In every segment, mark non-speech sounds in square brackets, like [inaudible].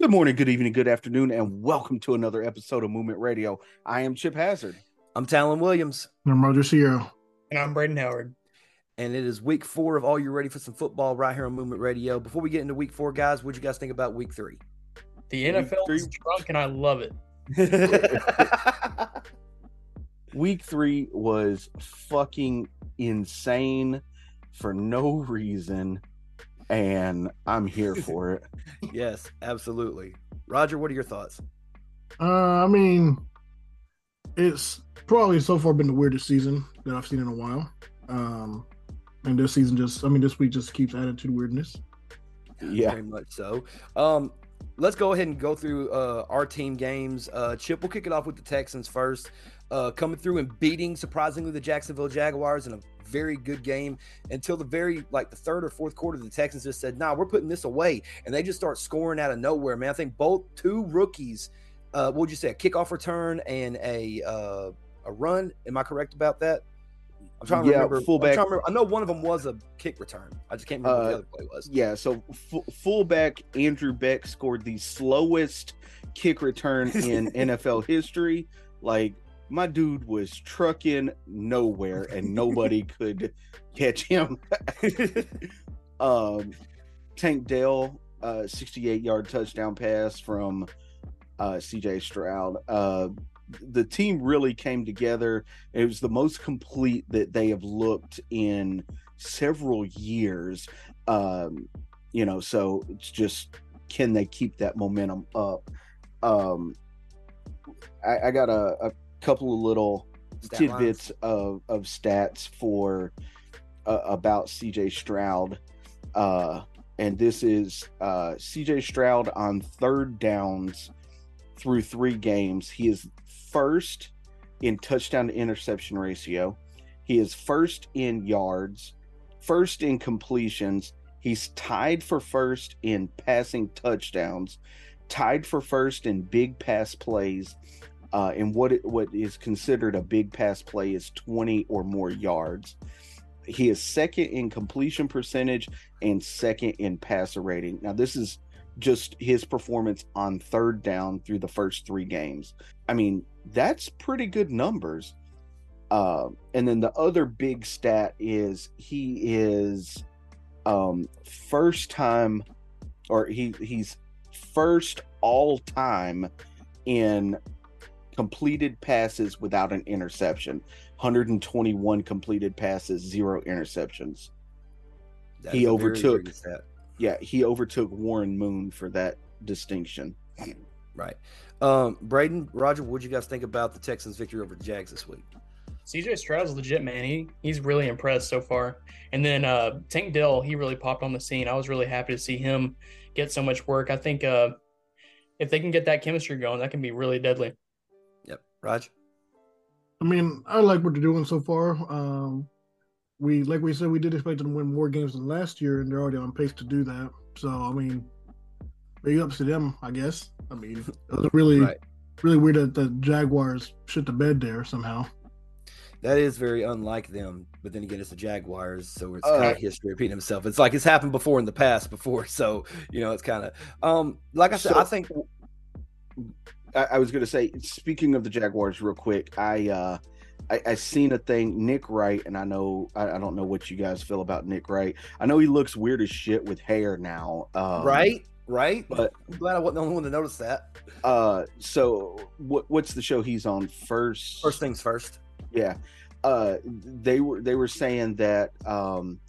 Good morning, good evening, good afternoon, and welcome to another episode of Movement Radio. I am Chip Hazard. I'm Talon Williams. I'm Roger Sierra. And I'm Braden Howard. And it is week four of All You Ready for Some Football right here on Movement Radio. Before we get into week four, guys, what'd you guys think about week three? The NFL is drunk and I love it. [laughs] week three was fucking insane for no reason and I'm here [laughs] for it. yes, absolutely. Roger, what are your thoughts? Uh, I mean, it's probably so far been the weirdest season that I've seen in a while. Um, and this season just, I mean, this week just keeps adding to the weirdness. Yeah, very much so. Um, let's go ahead and go through uh, our team games. Uh, Chip, we'll kick it off with the Texans first, uh, coming through and beating surprisingly the Jacksonville Jaguars in a very good game until the very like the third or fourth quarter. The Texans just said, "Nah, we're putting this away," and they just start scoring out of nowhere. Man, I think both two rookies. Uh, what would you say? A kickoff return and a uh, a run. Am I correct about that? I'm trying to yeah, remember. Fullback. To remember, I know one of them was a kick return. I just can't remember uh, the other play was. Yeah, so f- fullback Andrew Beck scored the slowest kick return [laughs] in NFL history. Like my dude was trucking nowhere and nobody [laughs] could catch him. [laughs] um, Tank Dell, uh, 68 yard touchdown pass from uh, CJ Stroud. Uh, the team really came together. It was the most complete that they have looked in several years. Um, you know, so it's just can they keep that momentum up? Um, I, I got a, a couple of little Stat tidbits of, of stats for uh, about CJ Stroud. Uh, and this is uh, CJ Stroud on third downs through three games. He is first in touchdown to interception ratio. He is first in yards, first in completions. He's tied for first in passing touchdowns, tied for first in big pass plays, uh, and what it, what is considered a big pass play is 20 or more yards. He is second in completion percentage and second in passer rating. Now, this is just his performance on third down through the first three games. I mean, that's pretty good numbers. Uh, and then the other big stat is he is um, first time, or he he's first all time in completed passes without an interception 121 completed passes zero interceptions That's he overtook yeah he overtook warren moon for that distinction right um braden roger what do you guys think about the texans victory over the jags this week CJ Stroud's legit, man. He he's really impressed so far. And then uh, Tank Dell, he really popped on the scene. I was really happy to see him get so much work. I think uh, if they can get that chemistry going, that can be really deadly. Raj? I mean, I like what they're doing so far. Um, we, like we said, we did expect them to win more games than last year, and they're already on pace to do that. So, I mean, big ups to them, I guess. I mean, it was really, right. really weird that the Jaguars shit the bed there somehow. That is very unlike them, but then again, it's the Jaguars, so it's uh, kind of history repeating himself. It's like it's happened before in the past before, [laughs] so you know, it's kind of um, like I said. So, I think I, I was going to say, speaking of the Jaguars, real quick, I uh, I, I seen a thing. Nick Wright, and I know I, I, don't know what you guys feel about Nick Wright. I know he looks weird as shit with hair now. Um, right, right. But I'm glad I wasn't the only one to notice that. Uh, so what what's the show he's on first? First things first. Yeah. Uh, they were they were saying that um,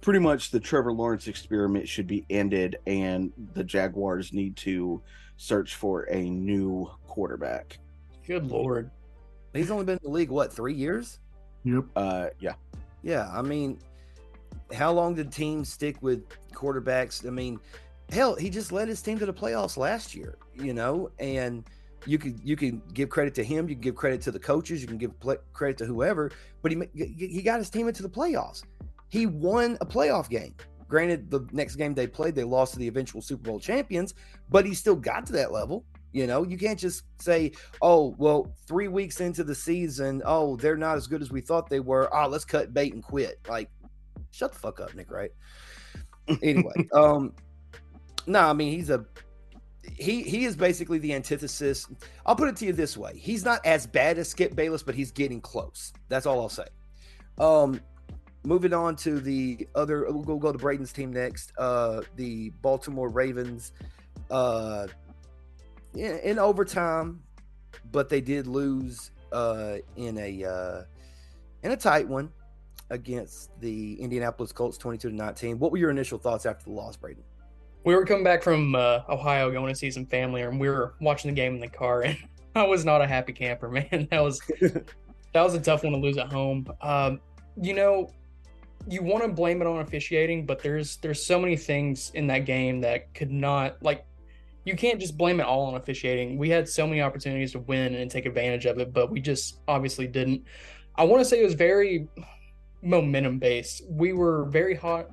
pretty much the Trevor Lawrence experiment should be ended, and the Jaguars need to search for a new quarterback. Good lord. He's only been in the league what, 3 years? Yep. Uh yeah. Yeah, I mean how long did teams stick with quarterbacks? I mean, hell, he just led his team to the playoffs last year, you know, and you could you can give credit to him, you can give credit to the coaches, you can give credit to whoever, but he he got his team into the playoffs. He won a playoff game. Granted, the next game they played, they lost to the eventual Super Bowl champions, but he still got to that level. You know, you can't just say, oh, well, three weeks into the season, oh, they're not as good as we thought they were. Oh, let's cut bait and quit. Like, shut the fuck up, Nick, right? Anyway, [laughs] um, no, I mean, he's a he he is basically the antithesis. I'll put it to you this way: he's not as bad as Skip Bayless, but he's getting close. That's all I'll say. Um, moving on to the other, we'll go, go to Braden's team next. Uh, the Baltimore Ravens. Uh, in, in overtime, but they did lose uh in a uh in a tight one against the Indianapolis Colts, twenty-two to nineteen. What were your initial thoughts after the loss, Braden? we were coming back from uh, Ohio going to see some family, and we were watching the game in the car, and [laughs] I was not a happy camper, man. [laughs] That was [laughs] that was a tough one to lose at home. Um, you know, you want to blame it on officiating, but there's there's so many things in that game that could not like you can't just blame it all on officiating. We had so many opportunities to win and take advantage of it, but we just obviously didn't. I want to say it was very momentum based. We were very hot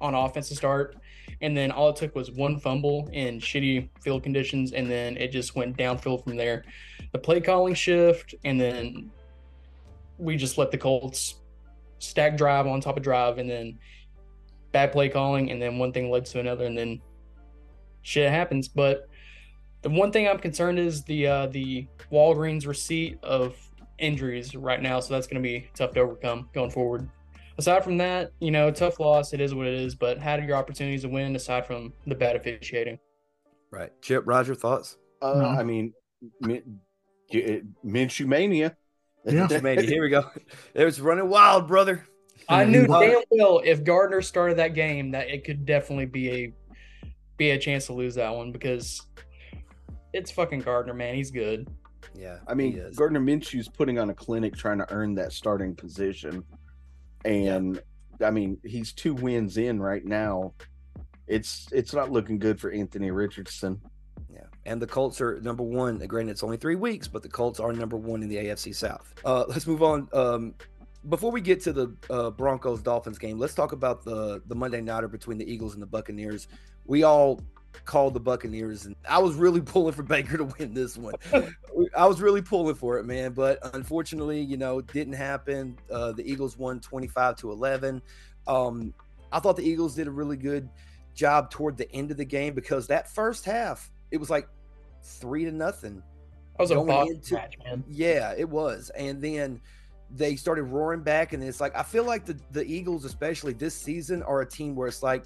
on offense to start and then all it took was one fumble in shitty field conditions, and then it just went downfield from there. The play calling shift, and then we just let the Colts stack drive on top of drive, and then bad play calling, and then one thing led to another, and then shit happens. But the one thing I'm concerned is the uh, the Walgreens receipt of injuries right now, so that's going to be tough to overcome going forward aside from that, you know, tough loss. It is what it is. But how did your opportunities to win aside from the bad officiating? Right, Chip. Roger, thoughts? Uh, no. I mean, Minshew mania. [laughs] Yeah, mania. Here we go. [laughs] It was running wild, brother. I knew damn well if Gardner started that game that it could definitely be a be a chance to lose that one because it's fucking Gardner, man. He's good. Yeah, I mean, Gardner Minshew's putting on a clinic trying to earn that starting position and yeah. I mean he's two wins in right now. It's it's not looking good for Anthony Richardson. And the Colts are number one. Granted, it's only three weeks, but the Colts are number one in the AFC South. Uh, let's move on. Um, before we get to the uh, Broncos Dolphins game, let's talk about the the Monday nighter between the Eagles and the Buccaneers. We all called the Buccaneers, and I was really [laughs] pulling for Baker to win this one. I was really pulling for it, man. But unfortunately, you know, didn't happen. Uh, the Eagles won 25 to 11. Um, I thought the Eagles did a really good job toward the end of the game because that first half, it was like three to nothing. That was a into, match, man. Yeah, it was. And then they started roaring back, and it's like I feel like the the Eagles, especially this season, are a team where it's like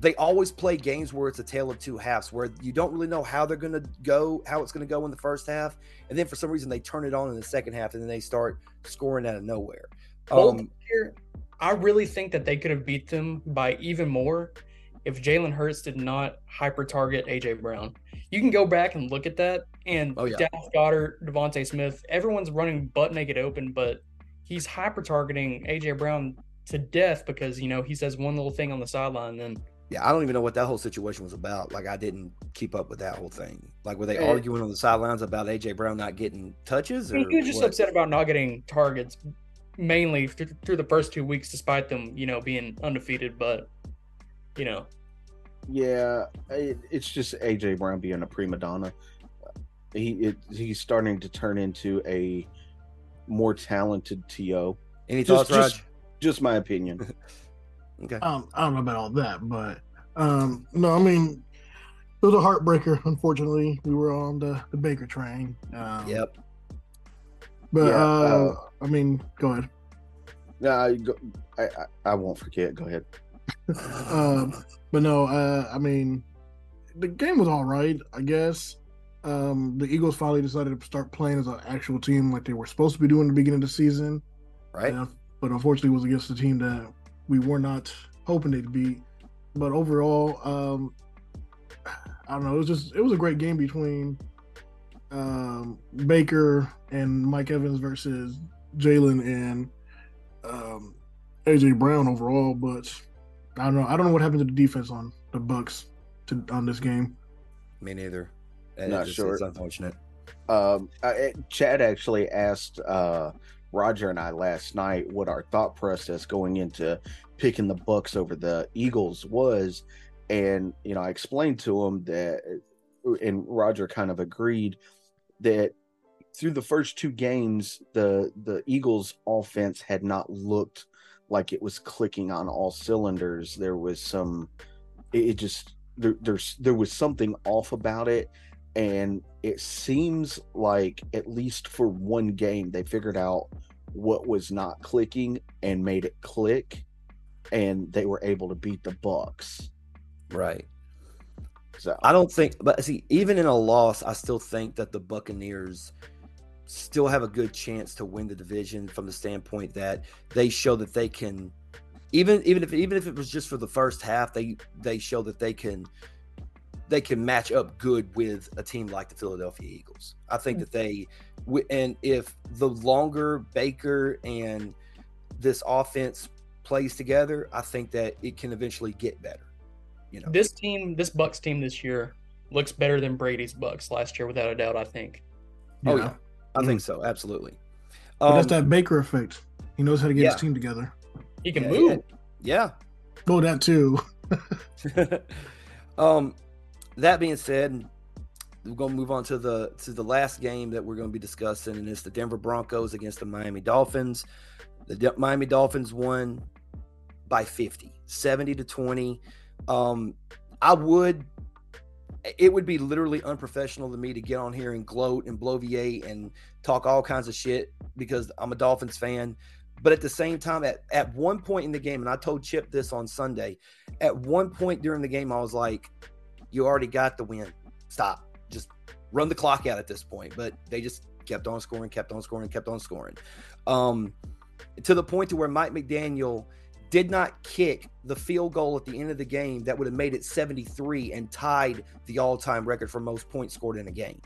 they always play games where it's a tale of two halves, where you don't really know how they're going to go, how it's going to go in the first half, and then for some reason they turn it on in the second half, and then they start scoring out of nowhere. Um, I really think that they could have beat them by even more if Jalen Hurts did not hyper target AJ Brown. You can go back and look at that, and oh, yeah. Dallas Goedert, DeVonta Smith, everyone's running butt naked open, but he's hyper targeting AJ Brown to death because you know he says one little thing on the sideline, and then yeah, I don't even know what that whole situation was about. Like, I didn't keep up with that whole thing. Like, were they yeah. arguing on the sidelines about AJ Brown not getting touches? Or he was just what? upset about not getting targets, mainly th- through the first two weeks, despite them, you know, being undefeated. But, you know, yeah, it, it's just AJ Brown being a prima donna. He it, he's starting to turn into a more talented To. Any just, thoughts, Raj? Just, just my opinion. [laughs] Okay. Um, I don't know about all that, but um, no, I mean, it was a heartbreaker. Unfortunately, we were on the, the Baker train. Um, yep. But yeah, uh, uh, I mean, go ahead. No, I, I, I, I won't forget. Go ahead. Um, but no, uh, I mean, the game was all right, I guess. Um, the Eagles finally decided to start playing as an actual team, like they were supposed to be doing at the beginning of the season. Right. but unfortunately, it was against the team that we were not hoping they'd beat. But overall, um, I don't know. It was just it was a great game between um, Baker and Mike Evans versus Jalen and um, AJ Brown overall. But I don't know. I don't know what happened to the defense on the Bucks to, on this game. Me neither. And Not just, sure. It's unfortunate. Um, I, Chad actually asked uh, Roger and I last night what our thought process going into picking the Bucks over the Eagles was, and you know I explained to him that, and Roger kind of agreed that through the first two games the the Eagles offense had not looked like it was clicking on all cylinders. There was some, it, just there, there's there was something off about it, and it seems like at least for one game they figured out what was not clicking and made it click, and they were able to beat the Bucks. Right. So I don't think, but see, even in a loss, I still think that the Buccaneers still have a good chance to win the division from the standpoint that they show that they can, even even if even if it was just for the first half, they they show that they can they can match up good with a team like the Philadelphia Eagles. I think that they and if the longer Baker and this offense plays together, I think that it can eventually get better. You know, This team, this Bucks team this year looks better than Brady's Bucks last year, without a doubt. I think. Oh yeah, I think so. Absolutely. But that's Um, that Baker effect. He knows how to get yeah. his team together. He can yeah, move. Yeah. Oh, that too. [laughs] um, that being said, we're gonna move on to the to the last game that we're gonna be discussing, and it's the Denver Broncos against the Miami Dolphins. The De- Miami Dolphins won by 50, 70 to 20. Um, I would it would be literally unprofessional to me to get on here and gloat and bloviate and talk all kinds of shit because I'm a Dolphins fan. But at the same time, at, at one point in the game, and I told Chip this on Sunday, at one point during the game, I was like, You already got the win. Stop. Just run the clock out at this point. But they just kept on scoring, kept on scoring, kept on scoring. Um, to the point to where Mike McDaniel did not kick the field goal at the end of the game that would have made it 73 and tied the all-time record for most points scored in a game.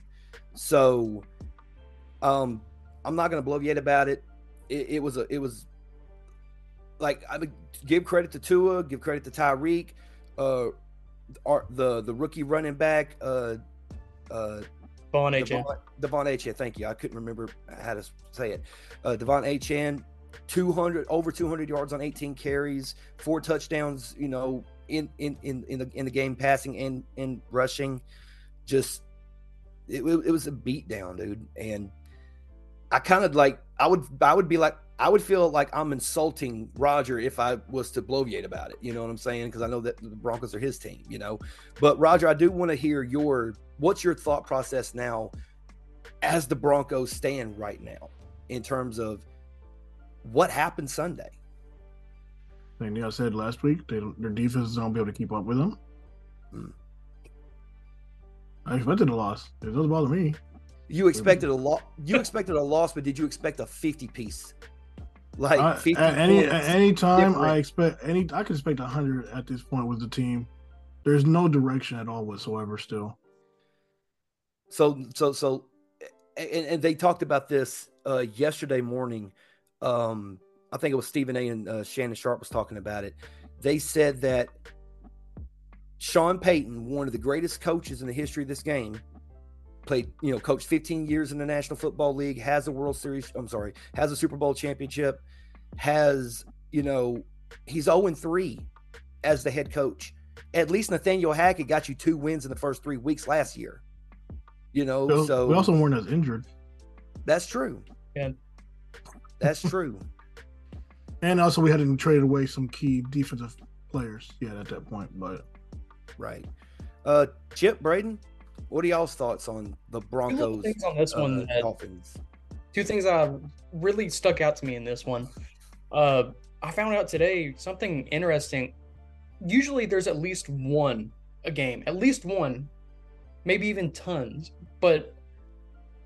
So um I'm not going to bloviate about it. it. It was a it was like I would give credit to Tua, give credit to Tyreek, uh our, the the rookie running back uh uh. Devon, Devon Achane, thank you. I couldn't remember how to say it. Uh, Devon Achane, 200 over 200 yards on 18 carries, four touchdowns. You know, in in in in the in the game, passing and and rushing. Just it, it was a beatdown, dude. And I kind of like I would I would be like I would feel like I'm insulting Roger if I was to bloviate about it. You know what I'm saying? Because I know that the Broncos are his team. You know, but Roger, I do want to hear your what's your thought process now as the Broncos stand right now in terms of what happened Sunday. Yeah, I said last week, they, their defense is not be able to keep up with them. Hmm. I expected a loss. It doesn't bother me. You expected a loss. You expected a loss, but did you expect a 50 piece? Like I, 50 at any at any time, different. I expect any. I could expect hundred at this point with the team. There's no direction at all whatsoever. Still, So so so, and, and they talked about this uh, yesterday morning. Um, I think it was Stephen A. and uh, Shannon Sharpe was talking about it. They said that Sean Payton, one of the greatest coaches in the history of this game, played, you know, coached 15 years in the National Football League, has a World Series, I'm sorry, has a Super Bowl championship, has, you know, he's 0 3 as the head coach. At least Nathaniel Hackett got you two wins in the first three weeks last year. You know, So, so we also weren't as injured, that's true. Yeah. That's true. and also we hadn't traded away some key defensive players yet at that point. But right. Uh Chip Braden, what are y'all's thoughts on the Two Broncos things on this uh, one that Dolphins? two things that really stuck out to me in this one. Uh, I found out today something interesting. Usually, there's at least one a game, at least one, maybe even tons. But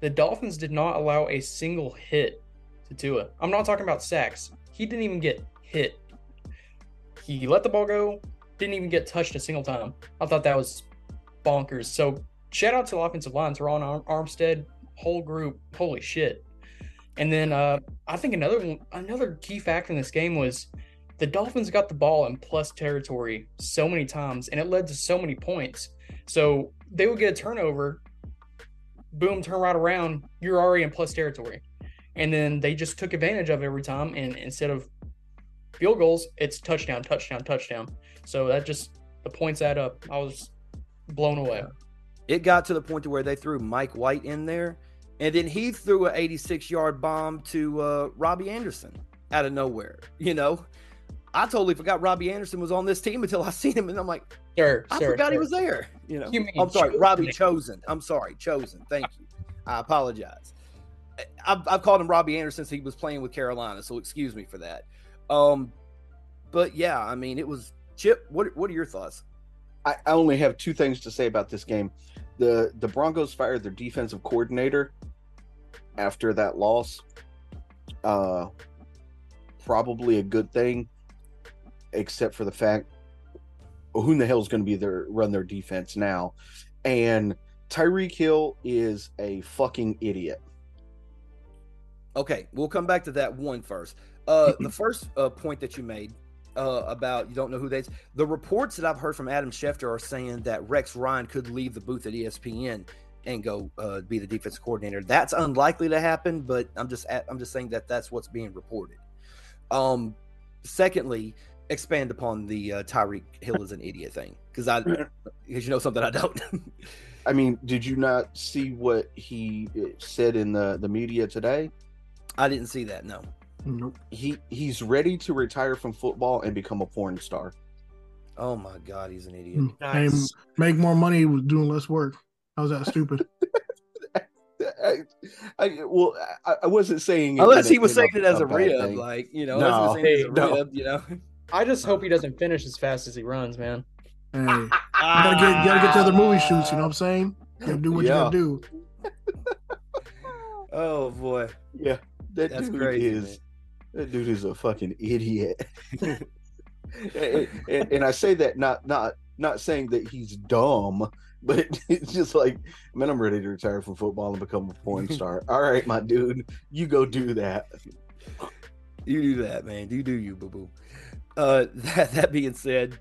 the Dolphins did not allow a single hit to Tua. I'm not talking about sacks. He didn't even get hit. He let the ball go, didn't even get touched a single time. I thought that was bonkers. So shout out to the offensive line, Terron Ar- Armstead, whole group. Holy shit. And then uh, I think another another key factor in this game was the Dolphins got the ball in plus territory so many times, and it led to so many points. So they would get a turnover, boom, turn right around, you're already in plus territory. And then they just took advantage of it every time, and instead of field goals, it's touchdown, touchdown, touchdown. So that just the points add up. I was blown away. It got to the point to where they threw Mike White in there, and then he threw an 86 yard bomb to uh, Robbie Anderson out of nowhere. You know, I totally forgot Robbie Anderson was on this team until I seen him, and I'm like, Sure, I sure, forgot he was there. You know, You I'm sorry. Robbie Chosen. I'm sorry, Chosen. Thank you. I apologize. I've, I've called him Robbie Anderson since he was playing with Carolina, so excuse me for that. Um, but yeah, I mean, it was Chip. What What are your thoughts? I, I only have two things to say about this game. The the Broncos fired their defensive coordinator after that loss. Uh probably a good thing, except for the fact who in the hell is going to be their run their defense now? And Tyreek Hill is a fucking idiot. Okay, we'll come back to that one first. Uh, the [clears throat] first uh, point that you made uh, about you don't know who they. The reports that I've heard from Adam Schefter are saying that Rex Ryan could leave the booth at ESPN and go uh, be the defense coordinator. That's unlikely to happen, but I'm just at, I'm just saying that that's what's being reported. Um, secondly, expand upon the uh, Tyreek Hill is an idiot thing because I [clears throat] because you know something I don't. I mean, did you not see what he uh, said in the the media today? I didn't see that. No. Nope. He he's ready to retire from football and become a porn star. Oh my God, he's an idiot. Hmm. And make more money with doing less work. How's that stupid? I, [laughs] I, well, I, I wasn't saying Unless he was in saying it as a bad rib, thing. like you know, unless he was No, saying it as a no. rib, you know. I just hope he doesn't finish as fast as he runs, man. hey, you gotta get you gotta get to other movie shoots. You know what I'm saying? You gotta do what Yeah. you gotta do. Oh boy, yeah, that that's dude crazy. is man. that dude is a fucking idiot. [laughs] [laughs] and, and- and I say that not not not saying that he's dumb, but [laughs] it's just like, man, I'm ready to retire from football and become a porn star. All right, my dude, you go do that. You do that, man. You do you, boo boo. Uh, that that being said,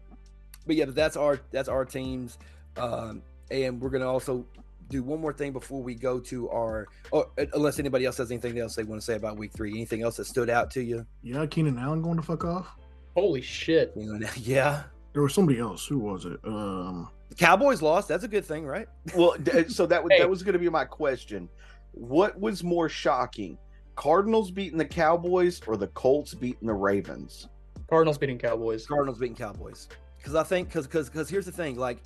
but yeah, but that's our that's our teams, um, and we're gonna also do one more thing before we go to our. Oh, unless anybody else has anything else they want to say about Week Three, anything else that stood out to you? Yeah, Keenan Allen going to fuck off. Holy shit. Yeah, There was somebody else. Who was it? Um, the Cowboys lost. That's a good thing, right? [laughs] Well, so that was Hey. that was going to be my question. What was more shocking, Cardinals beating the Cowboys or the Colts beating the Ravens? Cardinals beating Cowboys. Cardinals beating Cowboys. Because I think because because because here's the thing, like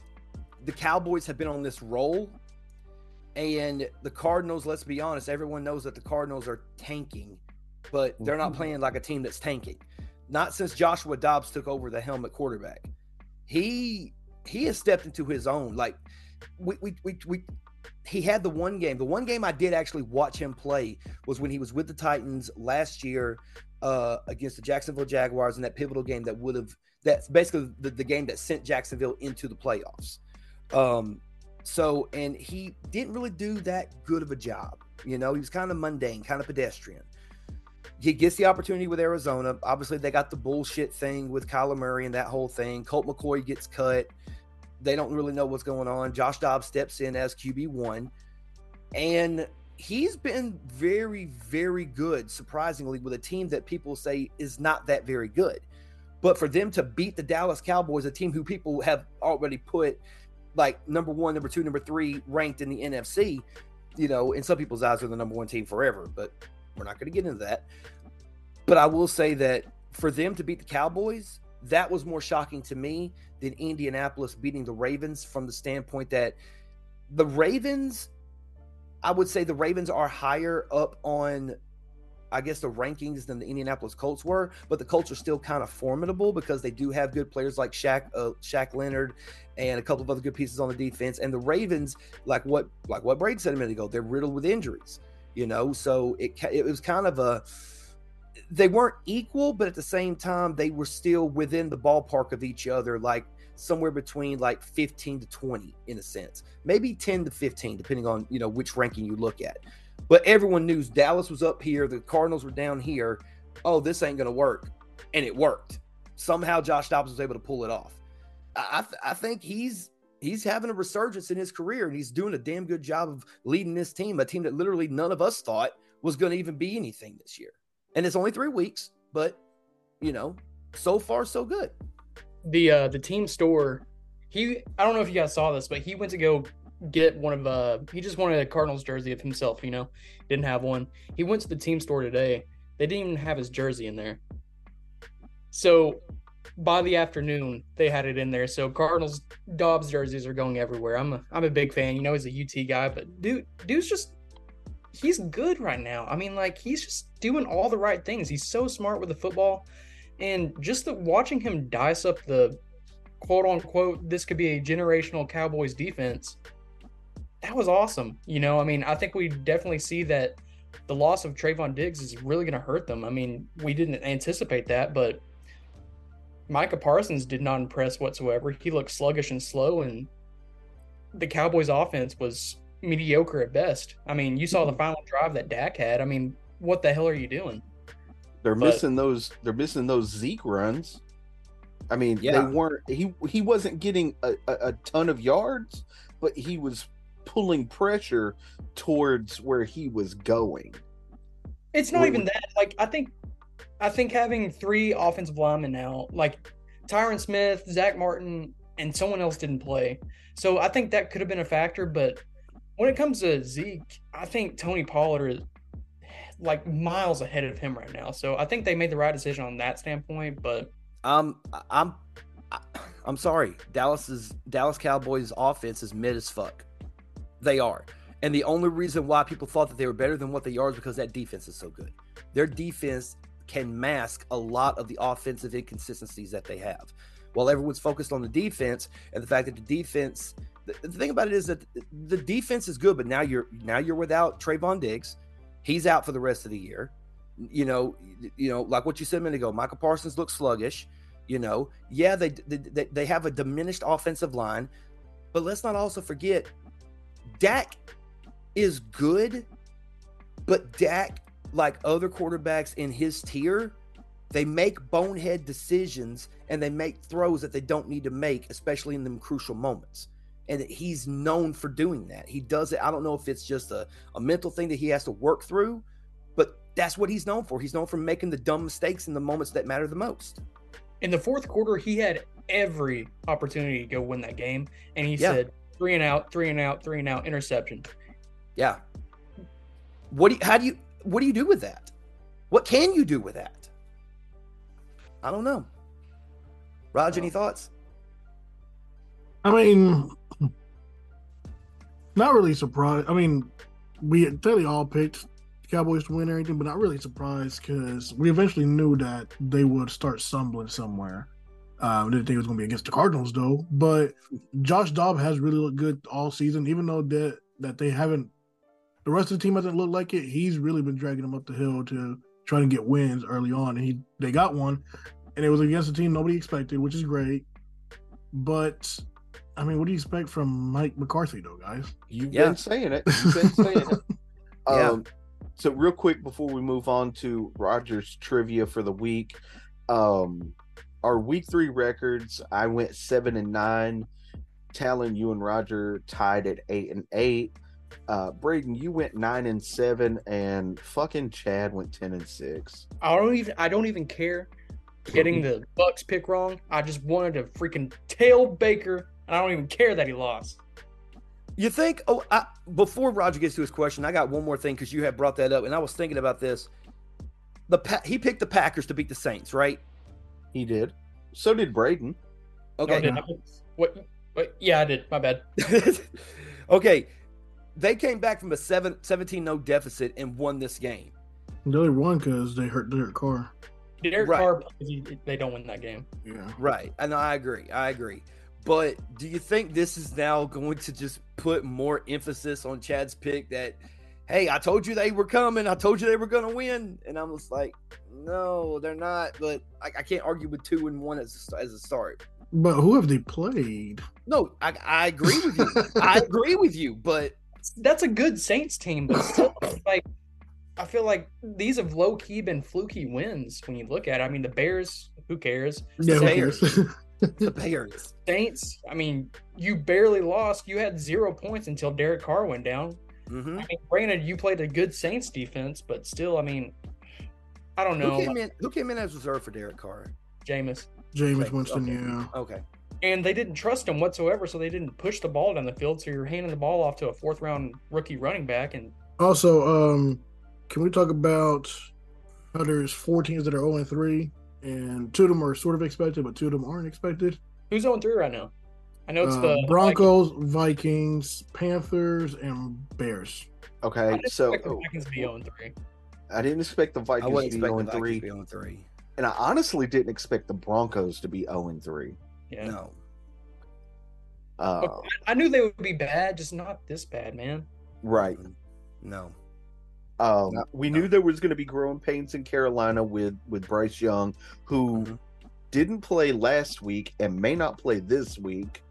the Cowboys have been on this roll, and the Cardinals. Let's be honest, everyone knows that the Cardinals are tanking, but they're not Mhm. playing like a team that's tanking. Not since Joshua Dobbs took over the helmet quarterback. He he has stepped into his own. Like we we we. we he had the one game. The one game I did actually watch him play was when he was with the Titans last year uh, against the Jacksonville Jaguars in that pivotal game that would have that's basically the, the game that sent Jacksonville into the playoffs. Um, so and he didn't really do that good of a job. You know, he was kind of mundane, kind of pedestrian. He gets the opportunity with Arizona. Obviously, they got the bullshit thing with Kyler Murray and that whole thing. Colt McCoy gets cut. They don't really know what's going on. Josh Dobbs steps in as QB one, and he's been very, very good, surprisingly, with a team that people say is not that very good. But for them to beat the Dallas Cowboys, a team who people have already put like number one, number two, number three ranked in the NFC, you know, in some people's eyes are the number one team forever, but we're not going to get into that. But I will say that for them to beat the Cowboys, that was more shocking to me than Indianapolis beating the Ravens from the standpoint that the Ravens, I would say the Ravens are higher up on, I guess, the rankings than the Indianapolis Colts were, but the Colts are still kind of formidable because they do have good players like Shaq, uh, Shaq Leonard, and a couple of other good pieces on the defense. And the Ravens, like what like what Brady said a minute ago, they're riddled with injuries. You know, so it it was kind of a they weren't equal, but at the same time, they were still within the ballpark of each other, like somewhere between like 15 to 20 in a sense, maybe 10 to 15, depending on you know which ranking you look at. But everyone knew Dallas was up here, the Cardinals were down here. Oh, this ain't gonna work, and it worked. Somehow, Josh Dobbs was able to pull it off. I, th- I think he's he's having a resurgence in his career, and he's doing a damn good job of leading this team, a team that literally none of us thought was going to even be anything this year. And it's only three weeks, but you know, so far so good. The uh the team store, he I don't know if you guys saw this, but he went to go get one of uh he just wanted a Cardinals jersey of himself, you know. Didn't have one. He went to the team store today. They didn't even have his jersey in there. So by the afternoon, they had it in there. So Cardinals Dobbs jerseys are going everywhere. I'm a, I'm a big fan. You know, he's a UT guy, but dude, dude's just he's good right now. I mean, like he's just doing all the right things. He's so smart with the football, and just the, watching him dice up the quote unquote this could be a generational Cowboys defense. That was awesome. You know, I mean, I think we definitely see that the loss of Trevon Diggs is really going to hurt them. I mean, we didn't anticipate that, but Micah Parsons did not impress whatsoever. He looked sluggish and slow, and the Cowboys' offense was mediocre at best. I mean, you saw the mm-hmm. final drive that Dak had. I mean, what the hell are you doing? They're but, missing those. They're missing those Zeke runs. I mean, yeah. they weren't. He he wasn't getting a, a, a ton of yards, but he was pulling pressure towards where he was going. It's not even that. Like I think I think having three offensive linemen now, like Tyron Smith, Zack Martin, and someone else didn't play. So I think that could have been a factor. But when it comes to Zeke, I think Tony Pollard is like miles ahead of him right now. So I think they made the right decision on that standpoint. But um, I'm I'm sorry, Dallas's Dallas Cowboys offense is mid as fuck. They are. And the only reason why people thought that they were better than what they are is because that defense is so good. Their defense can mask a lot of the offensive inconsistencies that they have. While everyone's focused on the defense and the fact that the defense, the, the thing about it is that the defense is good, but now you're now you're without Trevon Diggs. He's out for the rest of the year. You know, you know, like what you said a minute ago. Michael Parsons looks sluggish. You know, yeah, they they, they have a diminished offensive line, but let's not also forget, Dak is good, but Dak like other quarterbacks in his tier, they make bonehead decisions and they make throws that they don't need to make, especially in them crucial moments. And he's known for doing that. He does it. I don't know if it's just a, a mental thing that he has to work through, but that's what he's known for. He's known for making the dumb mistakes in the moments that matter the most. In the fourth quarter, he had every opportunity to go win that game. And he yeah. said, three and out, three and out, three and out, interception. Yeah. What do you, how do you, what do you do with that? What can you do with that? I don't know. Raj, any thoughts? I mean, not really surprised. I mean, we totally all picked Cowboys to win everything, but not really surprised because we eventually knew that they would start stumbling somewhere. Uh, didn't think it was going to be against the Cardinals though. But Josh Dobb has really looked good all season, even though that that they haven't the rest of the team doesn't look like it. He's really been dragging them up the hill to try to get wins early on, and he they got one, and it was against a team nobody expected, which is great. But I mean, what do you expect from Mike McCarthy, though, guys? You've yeah. been saying it. You've been saying it. [laughs] yeah. Um, so real quick before we move on to Rogers trivia for the week, um, our week three records, I went seven and nine. Talon, you and Roger tied at eight and eight uh Braden, you went nine and seven, and fucking Chad went ten and six. I don't even I don't even care getting the Bucks pick wrong. I just wanted to freaking tail Baker, and I don't even care that he lost. You think? Oh, I, before Roger gets to his question, I got one more thing because you had brought that up, and I was thinking about this. The he picked the Packers to beat the Saints, right? He did. So did Braden. Okay. No, what? What? Yeah, I did. My bad. [laughs] okay they came back from a 7 17 0 deficit and won this game. They only won because they hurt Derek Carr. Derek right. Carr, they don't win that game. Yeah. Right. And I agree. I agree. But do you think this is now going to just put more emphasis on Chad's pick that, hey, I told you they were coming. I told you they were going to win. And I'm just like, no, they're not. But I, I can't argue with two and one as a, as a start. But who have they played? No, I, I agree with you. [laughs] I agree with you. But that's a good Saints team, but still, [coughs] like I feel like these have low key been fluky wins when you look at it. I mean, the Bears, who cares? Yeah, the Bears. [laughs] the Bears. Saints, I mean, you barely lost. You had zero points until Derek Carr went down. Mm-hmm. I mean, granted, you played a good Saints defense, but still, I mean, I don't know. Who came in, who came in as reserve for Derek Carr? Jameis. Jameis Winston, okay. yeah. Okay and they didn't trust him whatsoever, so they didn't push the ball down the field. So you're handing the ball off to a fourth round rookie running back. And also, um, can we talk about how there's four teams that are 0 and 3 and two of them are sort of expected, but two of them aren't expected. Who's on three right now? I know it's Uh, the Broncos, Vikings, Panthers, and Bears. I Okay, didn't so expect the Vikings to be on three. I didn't expect the Vikings wasn't to be expecting 0 the Vikings three, to be on three. and I honestly didn't expect the Broncos to be 0 3. Yeah. No. Uh, I knew they would be bad, just not this bad, man. right. No. Um, No, we no. knew there was going to be growing pains in Carolina with with Bryce Young, who Mhm. didn't play last week and may not play this week.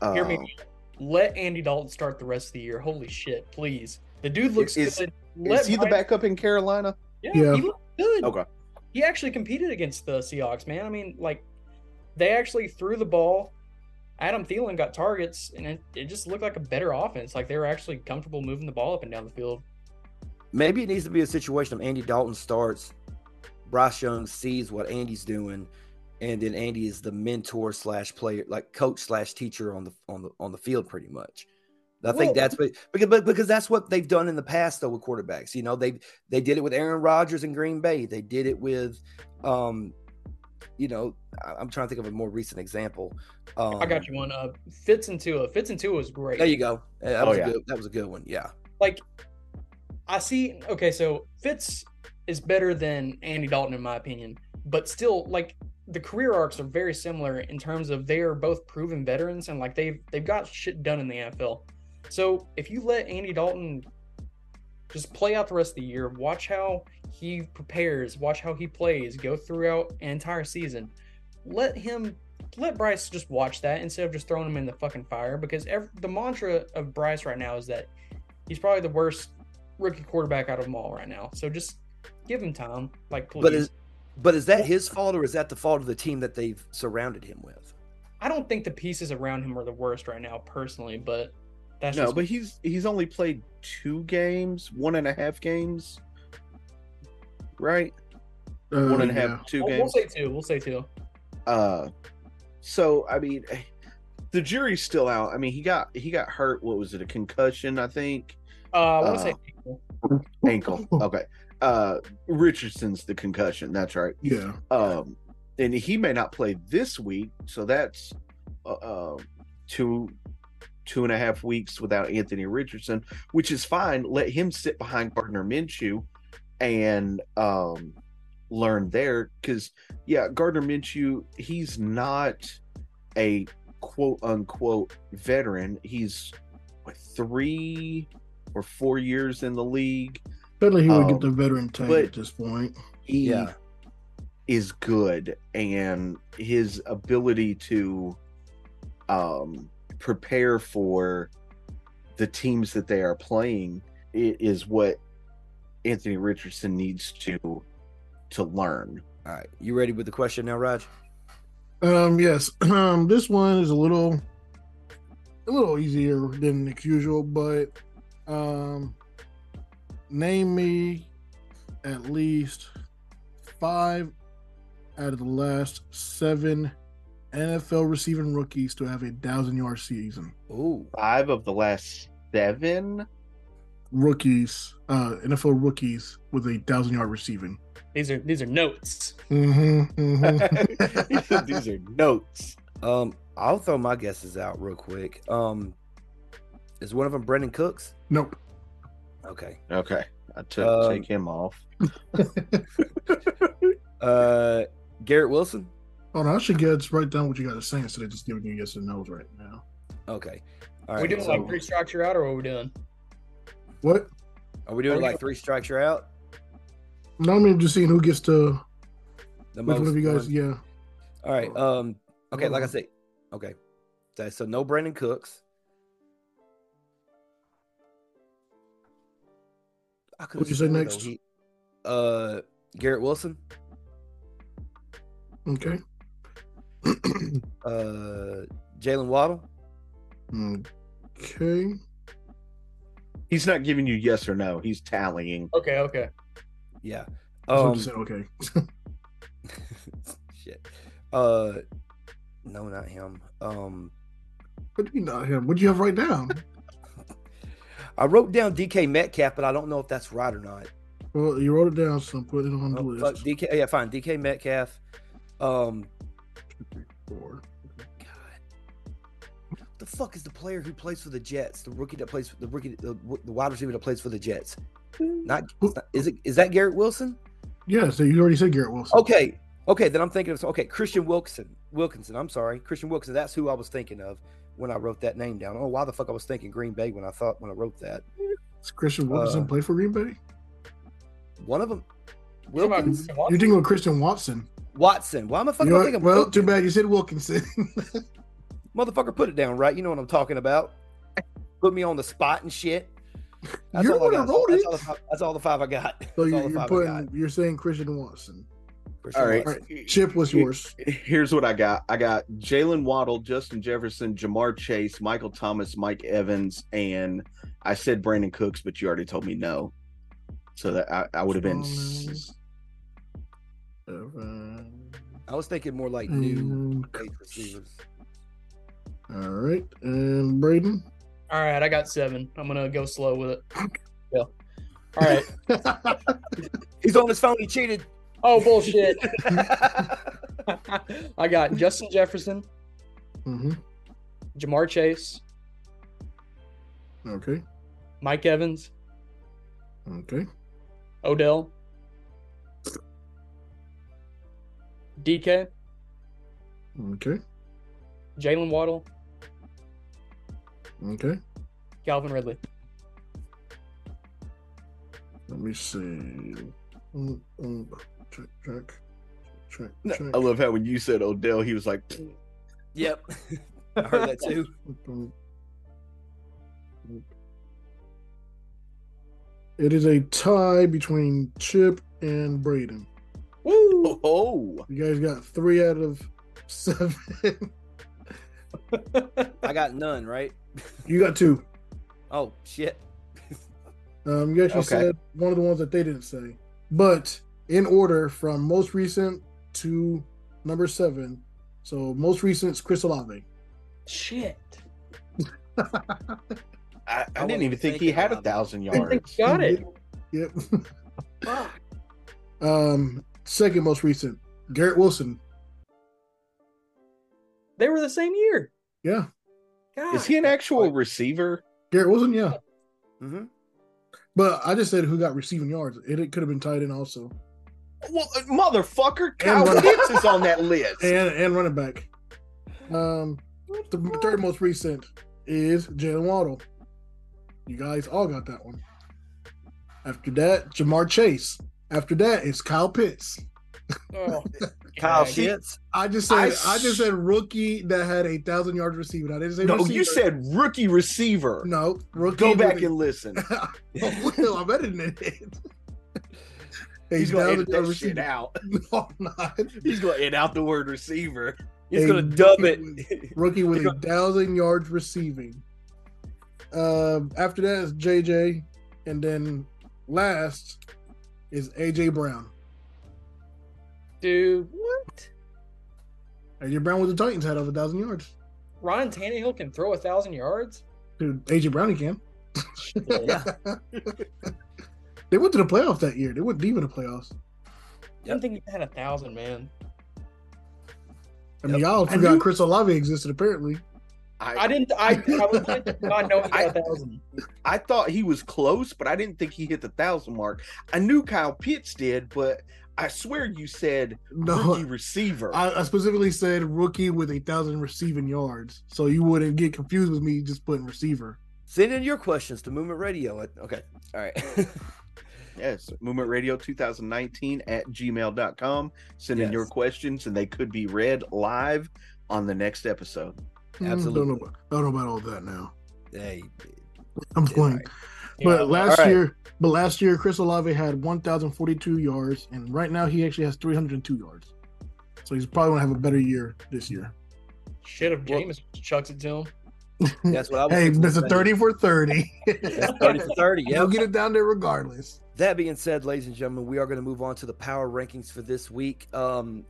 Hear Uh, me. Let Andy Dalton start the rest of the year. Holy shit, please. The dude looks Is- good. Let is he the backup in Carolina? Yeah, Yeah. he looked good. Okay. He actually competed against the Seahawks, man. I mean, like, they actually threw the ball. Adam Thielen got targets, and it, it just looked like a better offense. Like, they were actually comfortable moving the ball up and down the field. Maybe it needs to be a situation of Andy Dalton starts, Bryce Young sees what Andy's doing, and then Andy is the mentor slash player, like coach slash teacher on the on the on the field, pretty much. I think Well- that's what because because that's what they've done in the past though with quarterbacks. You know, they they did it with Aaron Rodgers in Green Bay. They did it with um you know, I- I'm trying to think of a more recent example. Um, I got you one. Uh, Fitz and Tua. Fitz and Tua was great. There you go. That Oh, was yeah. a good. That was a good one. Yeah. like I see okay, so Fitz is better than Andy Dalton in my opinion, but still like the career arcs are very similar in terms of they are both proven veterans and like they've they've got shit done in the NFL. So if you let Andy Dalton just play out the rest of the year, watch how he prepares, watch how he plays, go throughout an entire season. Let him let Bryce just watch that instead of just throwing him in the fucking fire because ev the mantra of Bryce right now is that he's probably the worst rookie quarterback out of them all right now. So just give him time. Like, please. But is but is that his fault or is that the fault of the team that they've surrounded him with? I don't think the pieces around him are the worst right now, personally. But that's No, just but he's he's only played two games, one and a half games, right? Uh, One and a half, yeah. two We'll, we'll say two. We'll say two. Uh, so I mean, the jury's still out. I mean, he got he got hurt. What was it? A concussion, I think. Uh, I want to say Uh, two. Ankle. Okay. Uh, Richardson's the concussion. That's right. Yeah. Um, and he may not play this week, so that's uh, uh two two and a half weeks without Anthony Richardson, which is fine. Let him sit behind Gardner Minshew and um learn there because yeah, Gardner Minshew, he's not a quote unquote veteran. He's what three or four years in the league. Felt like he would Um, get the veteran tag at this point. He Yeah. is good and his ability to um prepare for the teams that they are playing i- is what Anthony Richardson needs to to learn. All right. You ready with the question now, Raj? Um, yes. [clears throat] Um, this one is a little, a little easier than usual, but um, name me at least five out of the last seven NFL receiving rookies to have a thousand yard season. Oh, five of the last seven. Rookies, uh, NFL rookies with a thousand yard receiving. These are these are notes. Mm-hmm, [laughs] [laughs] These are notes. Um, I'll throw my guesses out real quick. Um, is one of them Brandin Cooks? Nope. Okay. Okay. I took Um, take him off. [laughs] Uh, Garrett Wilson. Hold on, I should get write down what you guys are saying instead of just giving you yes and no's right now. Okay. All we right. doing so- like three strikes you're out, or what we doing? What? are we doing are like three strikes you're out? No, I mean just seeing who gets to The which one of you guys. one? Yeah. All right. Um. Okay. Like I said. Okay. So, no Brandin Cooks. I could've What'd you say next? he- uh, Garrett Wilson. Okay. Uh, Jaylen Waddle. okay. He's not giving you yes or no. He's tallying. Okay, okay. Yeah. I was about Um. to okay. [laughs] shit. Uh. No, not him. Um. What do you mean not him? What do you have right down? [laughs] I wrote down DK Metcalf, but I don't know if that's right or not. Well, you wrote it down, so I'm putting it on the Oh, fuck, list. DK, yeah, fine. DK Metcalf. Um, Four. God, the fuck is the player who plays for the Jets? The rookie that plays for the rookie, the, the wide receiver that plays for the Jets. Not, not- is it? Is that Garrett Wilson? Yeah, so you already said Garrett Wilson. Okay, okay. Then I'm thinking of okay, Christian Wilkinson. Wilkinson. I'm sorry, Christian Wilkinson. That's who I was thinking of when I wrote that name down. Oh, why the fuck I was thinking Green Bay when I thought when I wrote that. Does Christian Wilson Uh, play for Green Bay? One of them, What about Wilkins, You're Watson? thinking of Christian Watson. Watson. Why am I fucking You know thinking? well, Wilkins? too bad you said Wilkinson. [laughs] Motherfucker, put it down, right? You know what I'm talking about. Put me on the spot and shit. That's You're all I the one got. that wrote That's it. all, the five, that's all the five I got. so That's you're, the you're putting, you're saying Christian Watson. Christian all, right. all right. Chip, was yours? Here's what I got. I got Jaylen Waddle, Justin Jefferson, Ja'Marr Chase, Michael Thomas, Mike Evans, and I said Brandin Cooks, but you already told me no. So that I, I would have been. I was thinking more like new And- receivers. All right, and Braden. All right, I got seven. I'm gonna go slow with it. Yeah. All right. [laughs] He's on his phone. He cheated. Oh bullshit. [laughs] I got Justin Jefferson, hmm Ja'Marr Chase, Okay. Mike Evans, Okay. Odell, DK, Okay. Jaylen Waddle, Okay. Calvin Ridley. Let me see. Mm, mm, Check. Check. Check. No, check. I love how when you said Odell, he was like, Yep. [laughs] I heard that too. [laughs] It is a tie between Chip and Braden. Woo! "Oh, You guys got three out of seven. [laughs] I got none, right? you got two. Oh shit. Um, you actually Okay. said one of the ones that they didn't say, but in order from most recent to number seven. So most recent is Chris Olave. Shit. [laughs] I, I, I didn't even think he had a about that. thousand I think yards." got it. [laughs] Yep. Fuck. um, second most recent, Garrett Wilson. They were the same year. Yeah, God. Is he an actual receiver? Garrett Wilson. Yeah, Mm-hmm. but I just said who got receiving yards. It, it could have been tight end also, Well, uh, motherfucker, Kyle Pitts is on [laughs] that list. and and running back. Um, the third most recent is Jaylen Waddle. You guys all got that one. After that, Ja'Marr Chase. After that, it's Kyle Pitts. Oh, [laughs] Kyle gag. Shits. I just said I I, s- just said rookie that had a thousand yards receiving. I didn't say no, receiver. you said rookie receiver. no rookie. Go back with and listen. [laughs] I will. I'm editing it. [laughs] He's gonna thousand edit yard that shit out. No, I'm not. He's gonna edit out the word receiver. He's A gonna dub it. rookie Rookie with a thousand yards receiving. Um, after that is JJ, and then last is AJ Brown. Dude, what? AJ Brown with the Titans had over a thousand yards. Ryan Tannehill can throw a thousand yards? Dude, AJ Brown can. Yeah. [laughs] they went to the playoffs that year. They went deep in the playoffs. I didn't think he had a thousand, man. I mean, Yep. y'all forgot knew- Chris Olave existed apparently. I didn't. I, I legit [laughs] did not know he got a thousand. I thought he was close, but I didn't think he hit the thousand mark. I knew Kyle Pitts did, but I swear you said No, rookie receiver. I, I specifically said rookie with a thousand receiving yards, so you wouldn't get confused with me just putting receiver. Send in your questions to Movement Radio. At, okay. All right. [laughs] yes, Movement Radio 2019 at gmail.com. Send in your questions, and they could be read live on the next episode. Mm, Absolutely. Don't know, about, don't know about all that now. hey. I'm yeah, playing. Right. But Yeah. last All right. year, but last year Chris Olave had 1,042 yards, and right now he actually has 302 yards. So he's probably gonna have a better year this year. Shit, if Well- James chucks it to him. [laughs] That's what I was hey, fixing to Mister 30 for 30. That's 30 for 30. Yeah, [laughs] He'll get it down there regardless. That being said, ladies and gentlemen, we are going to move on to the power rankings for this week. Um,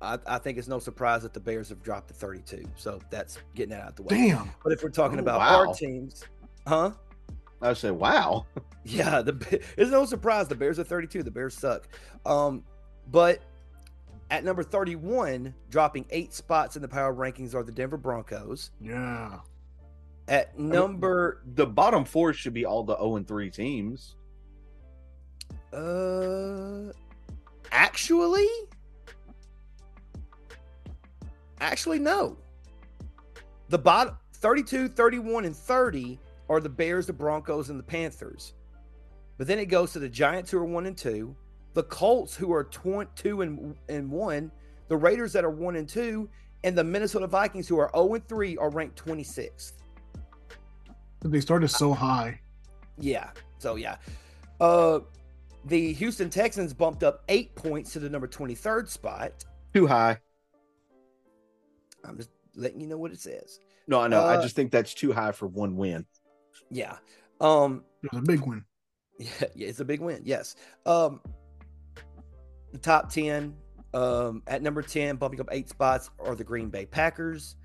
I, I think it's no surprise that the Bears have dropped to 32. So that's getting that out the way. Damn. But if we're talking Oh, about wow. our teams, huh? I said, wow. [laughs] Yeah, the it's no surprise the Bears are 32. The Bears suck. Um, but at number 31, dropping eight spots in the power rankings are the Denver Broncos. Yeah. At number the bottom four should be all the 0 and 3 teams. uh actually actually no. The bottom 32, 31 and 30 are the Bears, the Broncos and the Panthers. But then it goes to the Giants who are 1 and 2, the Colts who are tw- 2 and and 1, the Raiders that are 1 and 2, and the Minnesota Vikings who are 0 and 3 are ranked 26th. They started so high. Yeah. So yeah. Uh the Houston Texans bumped up eight points to the number 23rd spot. Too high. I'm just letting you know what it says. No, I know. I Uh, just think that's too high for one win. Yeah. Um It was a big win. [laughs] yeah, it's a big win. Yes. Um the top 10 um at number 10 bumping up 8 spots are the Green Bay Packers.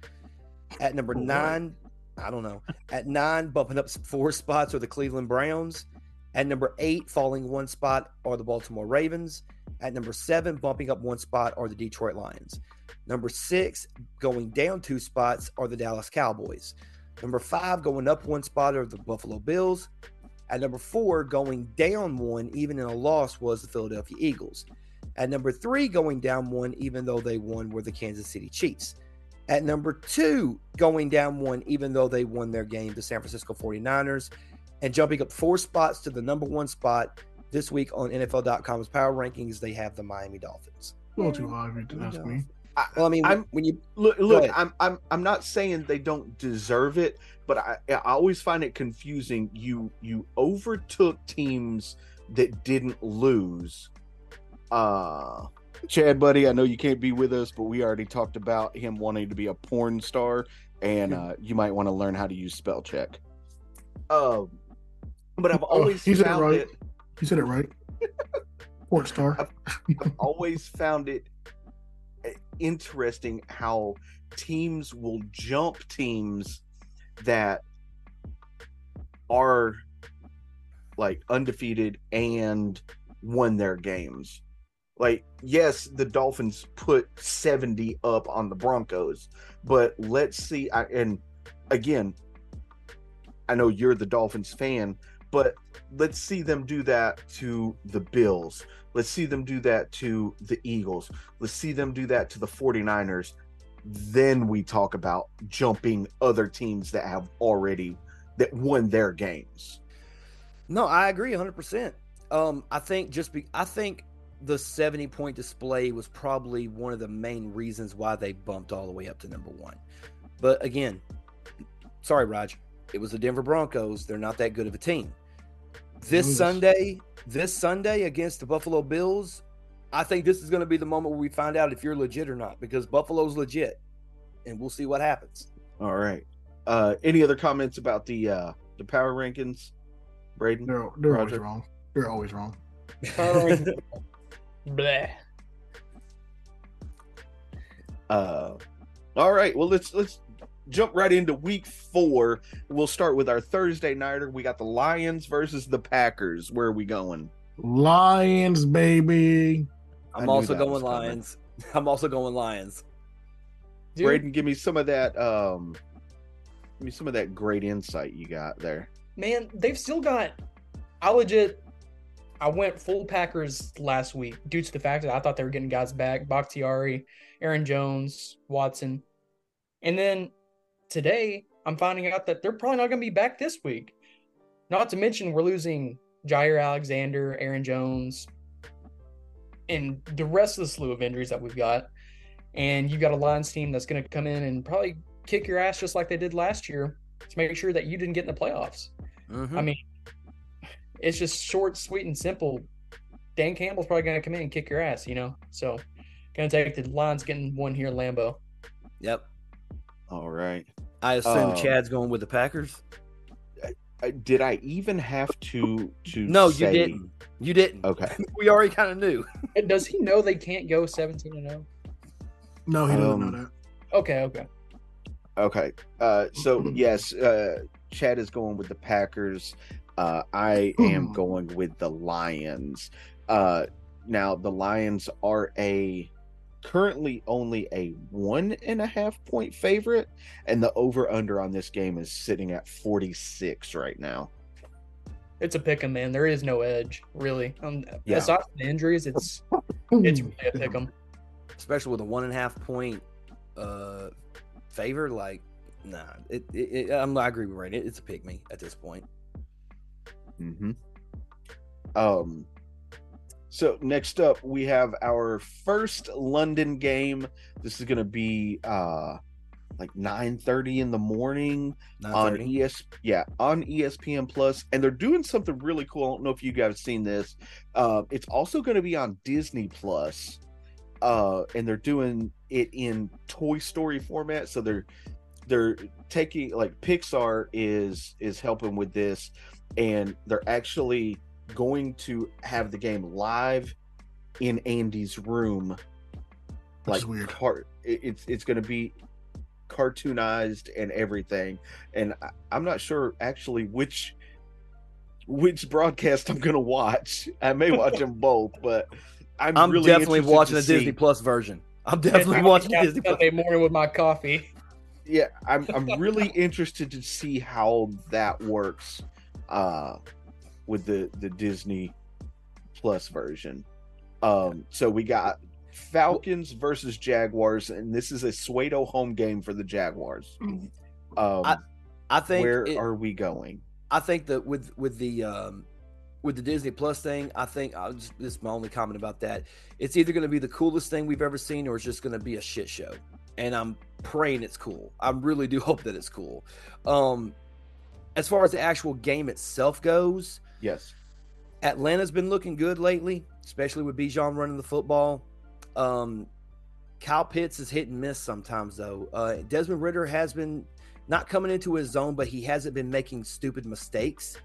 At number Oh, wow. 9, I don't know. At 9 bumping up 4 spots are the Cleveland Browns. At number 8 falling 1 spot are the Baltimore Ravens. At number 7 bumping up 1 spot are the Detroit Lions. Number 6 going down 2 spots are the Dallas Cowboys. Number 5 going up 1 spot are the Buffalo Bills. At number four, going down one, even in a loss, was the Philadelphia Eagles. At number three, going down one, even though they won, were the Kansas City Chiefs. At number two, going down one, even though they won their game, the San Francisco 49ers. And jumping up four spots to the number one spot this week on NFL.com's power rankings, they have the Miami Dolphins. A little too high if you to ask me. I, Well, I mean, I'm- when you look, look. I'm, I'm I'm not saying they don't deserve it, but I, I always find it confusing. You you overtook teams that didn't lose. Uh Chad, buddy, I know you can't be with us, but we already talked about him wanting to be a porn star, and uh, you might want to learn how to use spell check. Um, but I've Oh, always he said it found right. it You said it right. [laughs] Port star. I've always found it interesting how teams will jump teams that are like undefeated and won their games. Like, yes, the Dolphins put 70 up on the Broncos, but let's see. I, and again, I know you're the Dolphins fan, but let's see them do that to the Bills. Let's see them do that to the Eagles. Let's see them do that to the 49ers. Then we talk about jumping other teams that have already that won their games. No, I agree 100%. Um, I think just be, I think the 70 point display was probably one of the main reasons why they bumped all the way up to number one. But again, sorry, Raj, it was the Denver Broncos. They're not that good of a team. This Sunday, this Sunday against the Buffalo Bills, I think this is going to be the moment where we find out if you're legit or not because Buffalo's legit, and we'll see what happens. All right. Uh any other comments about the uh the power rankings? Braden? They're they're always wrong. They're always wrong. [laughs] Bleh. Uh, all right. Well, let's let's jump right into week four. We'll start with our Thursday nighter. We got the Lions versus the Packers. Where are we going? Lions, baby. I I'm also that was going coming. Lions. [laughs] I'm also going Lions. Dude, Braden, give me some of that. Um, give me some of that great insight you got there. man, they've still got. I legit. I went full Packers last week due to the fact that I thought they were getting guys back: Bakhtiari, Aaron Jones, Watson, and then today I'm finding out that they're probably not going to be back this week. Not to mention we're losing Jaire Alexander, Aaron Jones, and the rest of the slew of injuries that we've got. And you've got a Lions team that's going to come in and probably kick your ass just like they did last year to make sure that you didn't get in the playoffs. Mhm. I mean, it's just short, sweet, and simple. Dan Campbell's probably going to come in and kick your ass, you know? So, going to take the Lions getting one here Lambo. Yep. All right. I assume Um, Chad's going with the Packers. Did I even have to to? No, you didn't. You didn't. Okay. [laughs] We already kind of knew. And Does he know they can't go 17 and oh? 0? No, he doesn't Um, know that. Okay, okay. Okay. Uh, so [clears throat] yes, uh, Chad is going with the Packers. Uh, I am Hmm. going with the Lions. Uh, now the Lions are a currently only a one and a half point favorite, and the over under on this game is sitting at 46 right now. It's a pick 'em, man. There is no edge, really. Um, Yeah. Aside from the injuries, it's it's really a pick 'em. especially with a one and a half point uh favor. Like, nah, it, it, it I'm I agree with Ray. It, it's a pick me at this point. Mm-hmm. Um. So next up, we have our first London game. This is going to be uh like 9:30 in the morning on 9:30? ES yeah, on ESPN Plus and they're doing something really cool. I don't know if you guys have seen this. Uh it's also going to be on Disney Plus. Uh and they're doing it in Toy Story format, so they're they're taking like Pixar is is helping with this and they're actually going to have the game live in Andy's room Which is weird. car- it's it's going to be cartoonized and everything and I, i'm not sure actually which which broadcast i'm going to watch i may watch them [laughs] both but i'm, I'm really definitely watching to the Disney Plus version. I'm definitely I'm watching out Disney Plus. Sunday morning with my coffee. yeah i'm i'm really [laughs] interested to see how that works uh with the the disney plus version um so we got falcons versus jaguars and this is a Suedo home game for the jaguars um I I think where it- are we going I think that with with the um, with the Disney Plus thing, I think I'll just, this is my only comment about that. It's either going to be the coolest thing we've ever seen, or it's just going to be a shit show. And I'm praying it's cool. I really do [laughs] hope that it's cool. Um, as far as the actual game itself goes, yes Atlanta's been looking good lately, especially with Bijan running the football. Um, Kyle Pitts is hit and miss sometimes, though. Uh, Desmond Ridder has been not coming into his zone, but he hasn't been making stupid mistakes.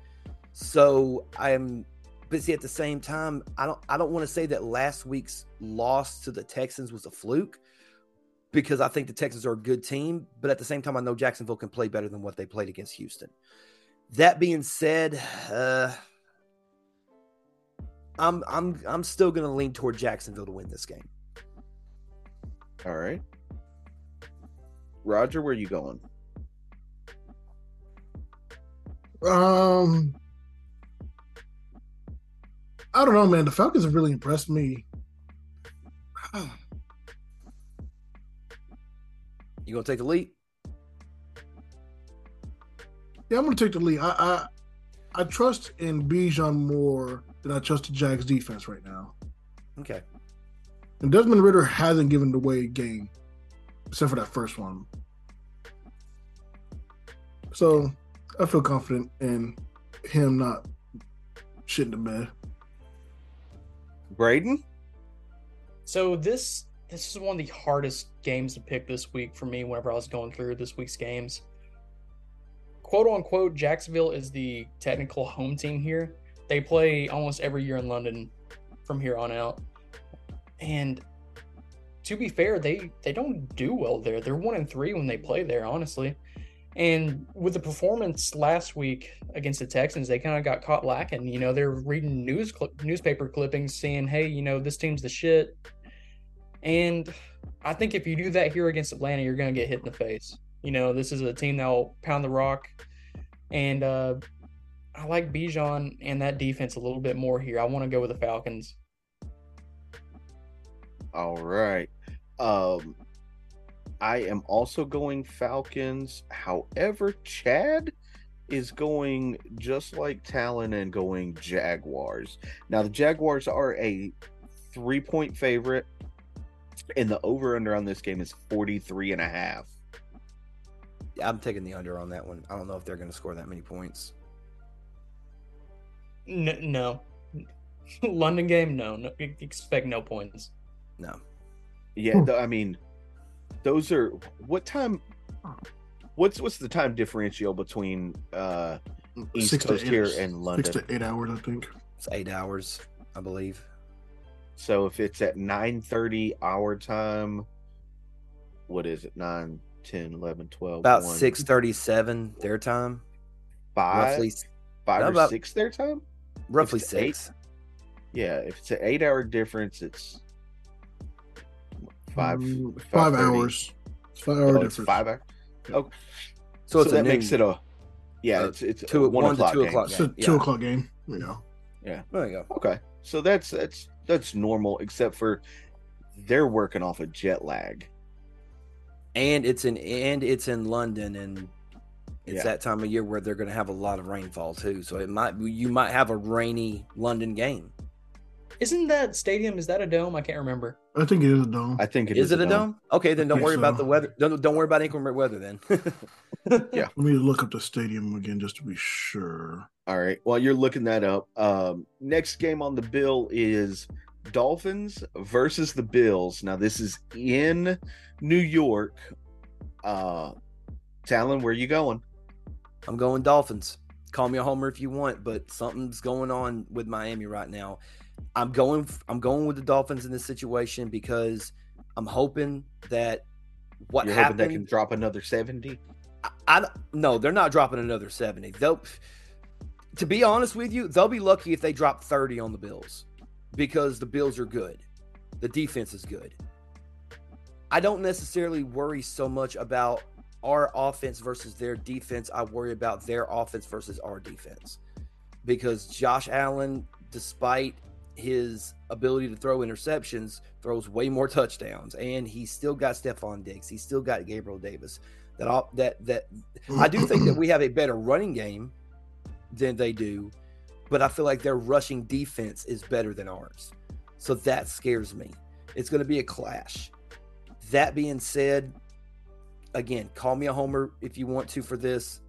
So I'm, but see, at the same time, I don't, I don't want to say that last week's loss to the Texans was a fluke because I think the Texans are a good team, but at the same time, I know Jacksonville can play better than what they played against Houston. That being said, uh, I'm I'm I'm still going to lean toward Jacksonville to win this game. all right roger where are you going Um, I don't know, man. The Falcons have really impressed me. [sighs] You gonna take the lead? Yeah, I'm gonna take the lead. I I, I trust in Bijan more than I trust the Jags defense right now. Okay. And Desmond Ridder hasn't given away a game, except for that first one. So I feel confident in him not shitting the bed. braden So this this is one of the hardest games to pick this week for me whenever I was going through this week's games. Quote unquote, Jacksonville is the technical home team here. They play almost every year in London from here on out. And to be fair, they they don't do well there. They're one and three when they play there, honestly. And with the performance last week against the Texans, they kind of got caught lacking. You know, they're reading news cl- newspaper clippings saying, "Hey, you know, this team's the shit." And I think if you do that here against Atlanta, you're going to get hit in the face. You know, this is a team that will pound the rock. And uh, I like Bijan and that defense a little bit more here. I want to go with the Falcons. All right. Um I am also going Falcons. However, Chad is going just like Talon and going Jaguars. Now the Jaguars are a 3-point favorite and the over under on this game is 43 and a half. I'm taking the under on that one. I don't know if they're going to score that many points. N- no. London game, no, no. Expect no points. No. Yeah, Hmm. th- I mean those are what time what's what's the time differential between uh East Six to Coast eight- here and London? Six to eight hours, I think. It's eight hours, I believe. So if it's at 9:30 our time, what is it? 9, 10, 11, 12, About 6:37 their time, five. roughly five How or about- six their time. Roughly it's eight- Yeah, if it's an eight-hour difference, it's five. Mm, five 5:30. hours. It's five hour Oh, difference. five hours. Oh, So so, it's a that makes noon. it a. Yeah, Uh, it's it's two- a one, one to o'clock game. It's a Yeah. two o'clock game. You know. Yeah. There you go. Okay, so that's that's that's normal, except for they're working off a jet lag. And it's in and it's in London, and it's Yeah. that time of year where they're going to have a lot of rainfall too. So it might you might have a rainy London game. Isn't that stadium? Is that a dome? I can't remember. I think it is a dome. I think it is it a dome? Okay, then don't think worry about the weather. Don't, don't worry about inclement weather then. [laughs] Yeah. Let me look up the stadium again just to be sure. All right. While you're looking that up, um, next game on the bill is Dolphins versus the Bills. Now this is in New York. Uh, Talon, where are you going? I'm going Dolphins. Call me a homer if you want, but something's going on with Miami right now. I'm going. I'm going with the Dolphins in this situation because I'm hoping that what you're happened. hoping they can drop another seventy. I, I no, they're not dropping another 70. They'll to be honest with you, they'll be lucky if they drop 30 on the Bills because the Bills are good. The defense is good. I don't necessarily worry so much about our offense versus their defense. I worry about their offense versus our defense. Because Josh Allen, despite his ability to throw interceptions, throws way more touchdowns. And he's still got Stefon Diggs. He's still got Gabriel Davis that all that that I do think that we have a better running game than they do, but I feel like their rushing defense is better than ours. So that scares me. It's going to be a clash. That being said, again, call me a homer if you want to for this,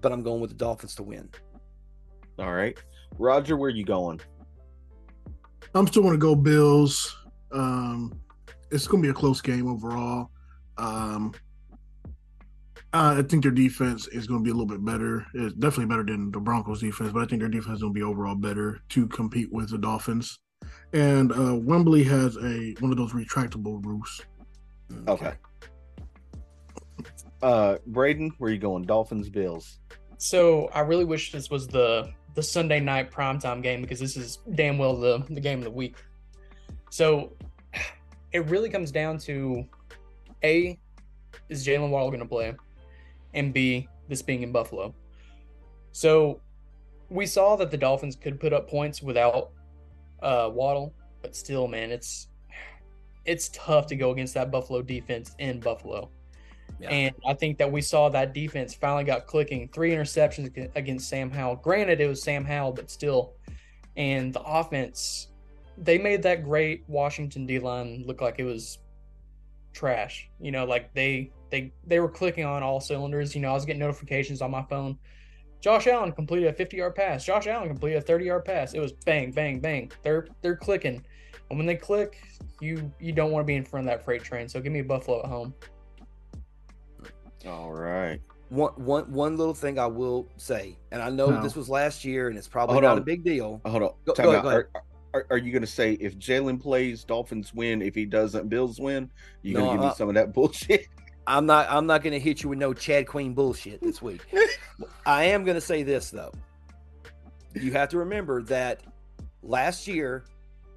but I'm going with the Dolphins to win. All right, Roger, where you going? I'm still going to go Bills. Um, it's going to be a close game overall. Um, I think their defense is going to be a little bit better. It's definitely better than the Broncos defense, but I think their defense is going to be overall better to compete with the Dolphins. And uh, Wembley has a one of those retractable roofs. Okay. Uh, Braden, where you going? Dolphins, Bills. So I really wish this was the the Sunday night primetime game because this is damn well the the game of the week. So it really comes down to a is Jaylen Waddle going to play, and b this being in Buffalo. So we saw that the Dolphins could put up points without uh, Waddle, but still, man, it's it's tough to go against that Buffalo defense in Buffalo. Yeah. And I think that we saw that defense finally got clicking. Three interceptions against Sam Howell. Granted, it was Sam Howell, but still. And the offense, they made that great Washington D line look like it was trash. You know, like they they they were clicking on all cylinders. You know, I was getting notifications on my phone. Josh Allen completed a 50 yard pass. Josh Allen completed a 30 yard pass. It was bang, bang, bang. They're they're clicking. And when they click, you you don't want to be in front of that freight train. So give me Buffalo at home. All right. One, one, one little thing I will say, and I know No. this was last year, and it's probably Hold not on. a big deal. Hold on. Go- go ahead, go ahead. Are, are, are you going to say if Jaylen plays, Dolphins win? If he doesn't, Bills win? You going to No, give me uh, some of that bullshit? [laughs] I'm not. I'm not going to hit you with no Chad Queen bullshit this week. [laughs] I am going to say this though. You have to remember that last year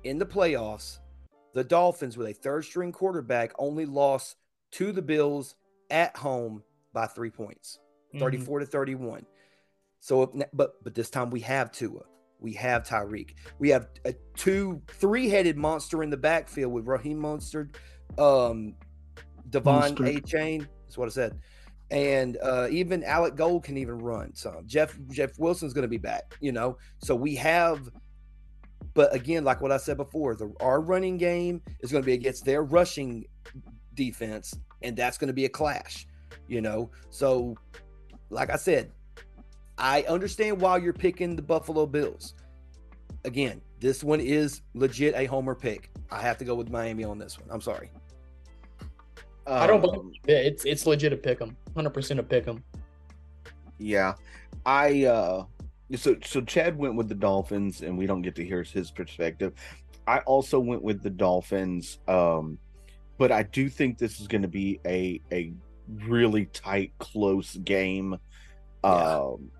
in the playoffs, the Dolphins with a third string quarterback only lost to the Bills at home by three points, Mhm. 34 to 31. So, if, but but this time we have Tua, we have Tyreek, we have a two three headed monster in the backfield with Raheem Monster, um, Devon Mostert. Achane. That's what I said. And uh, even Alec Ingold can even run some. Jeff Jeff Wilson's going to be back, you know. So we have, but again, like what I said before, the our running game is going to be against their rushing defense, and that's going to be a clash, you know. So, like I said, I understand why you're picking the Buffalo Bills. Again, this one is legit a homer pick. I have to go with Miami on this one. I'm sorry. I don't believe Um, yeah, it's it's legit to pick them. 100% to pick them. Yeah, I uh, so so Chad went with the Dolphins, and we don't get to hear his perspective. I also went with the Dolphins, um, but I do think this is going to be a a really tight, close game. Yeah. Um,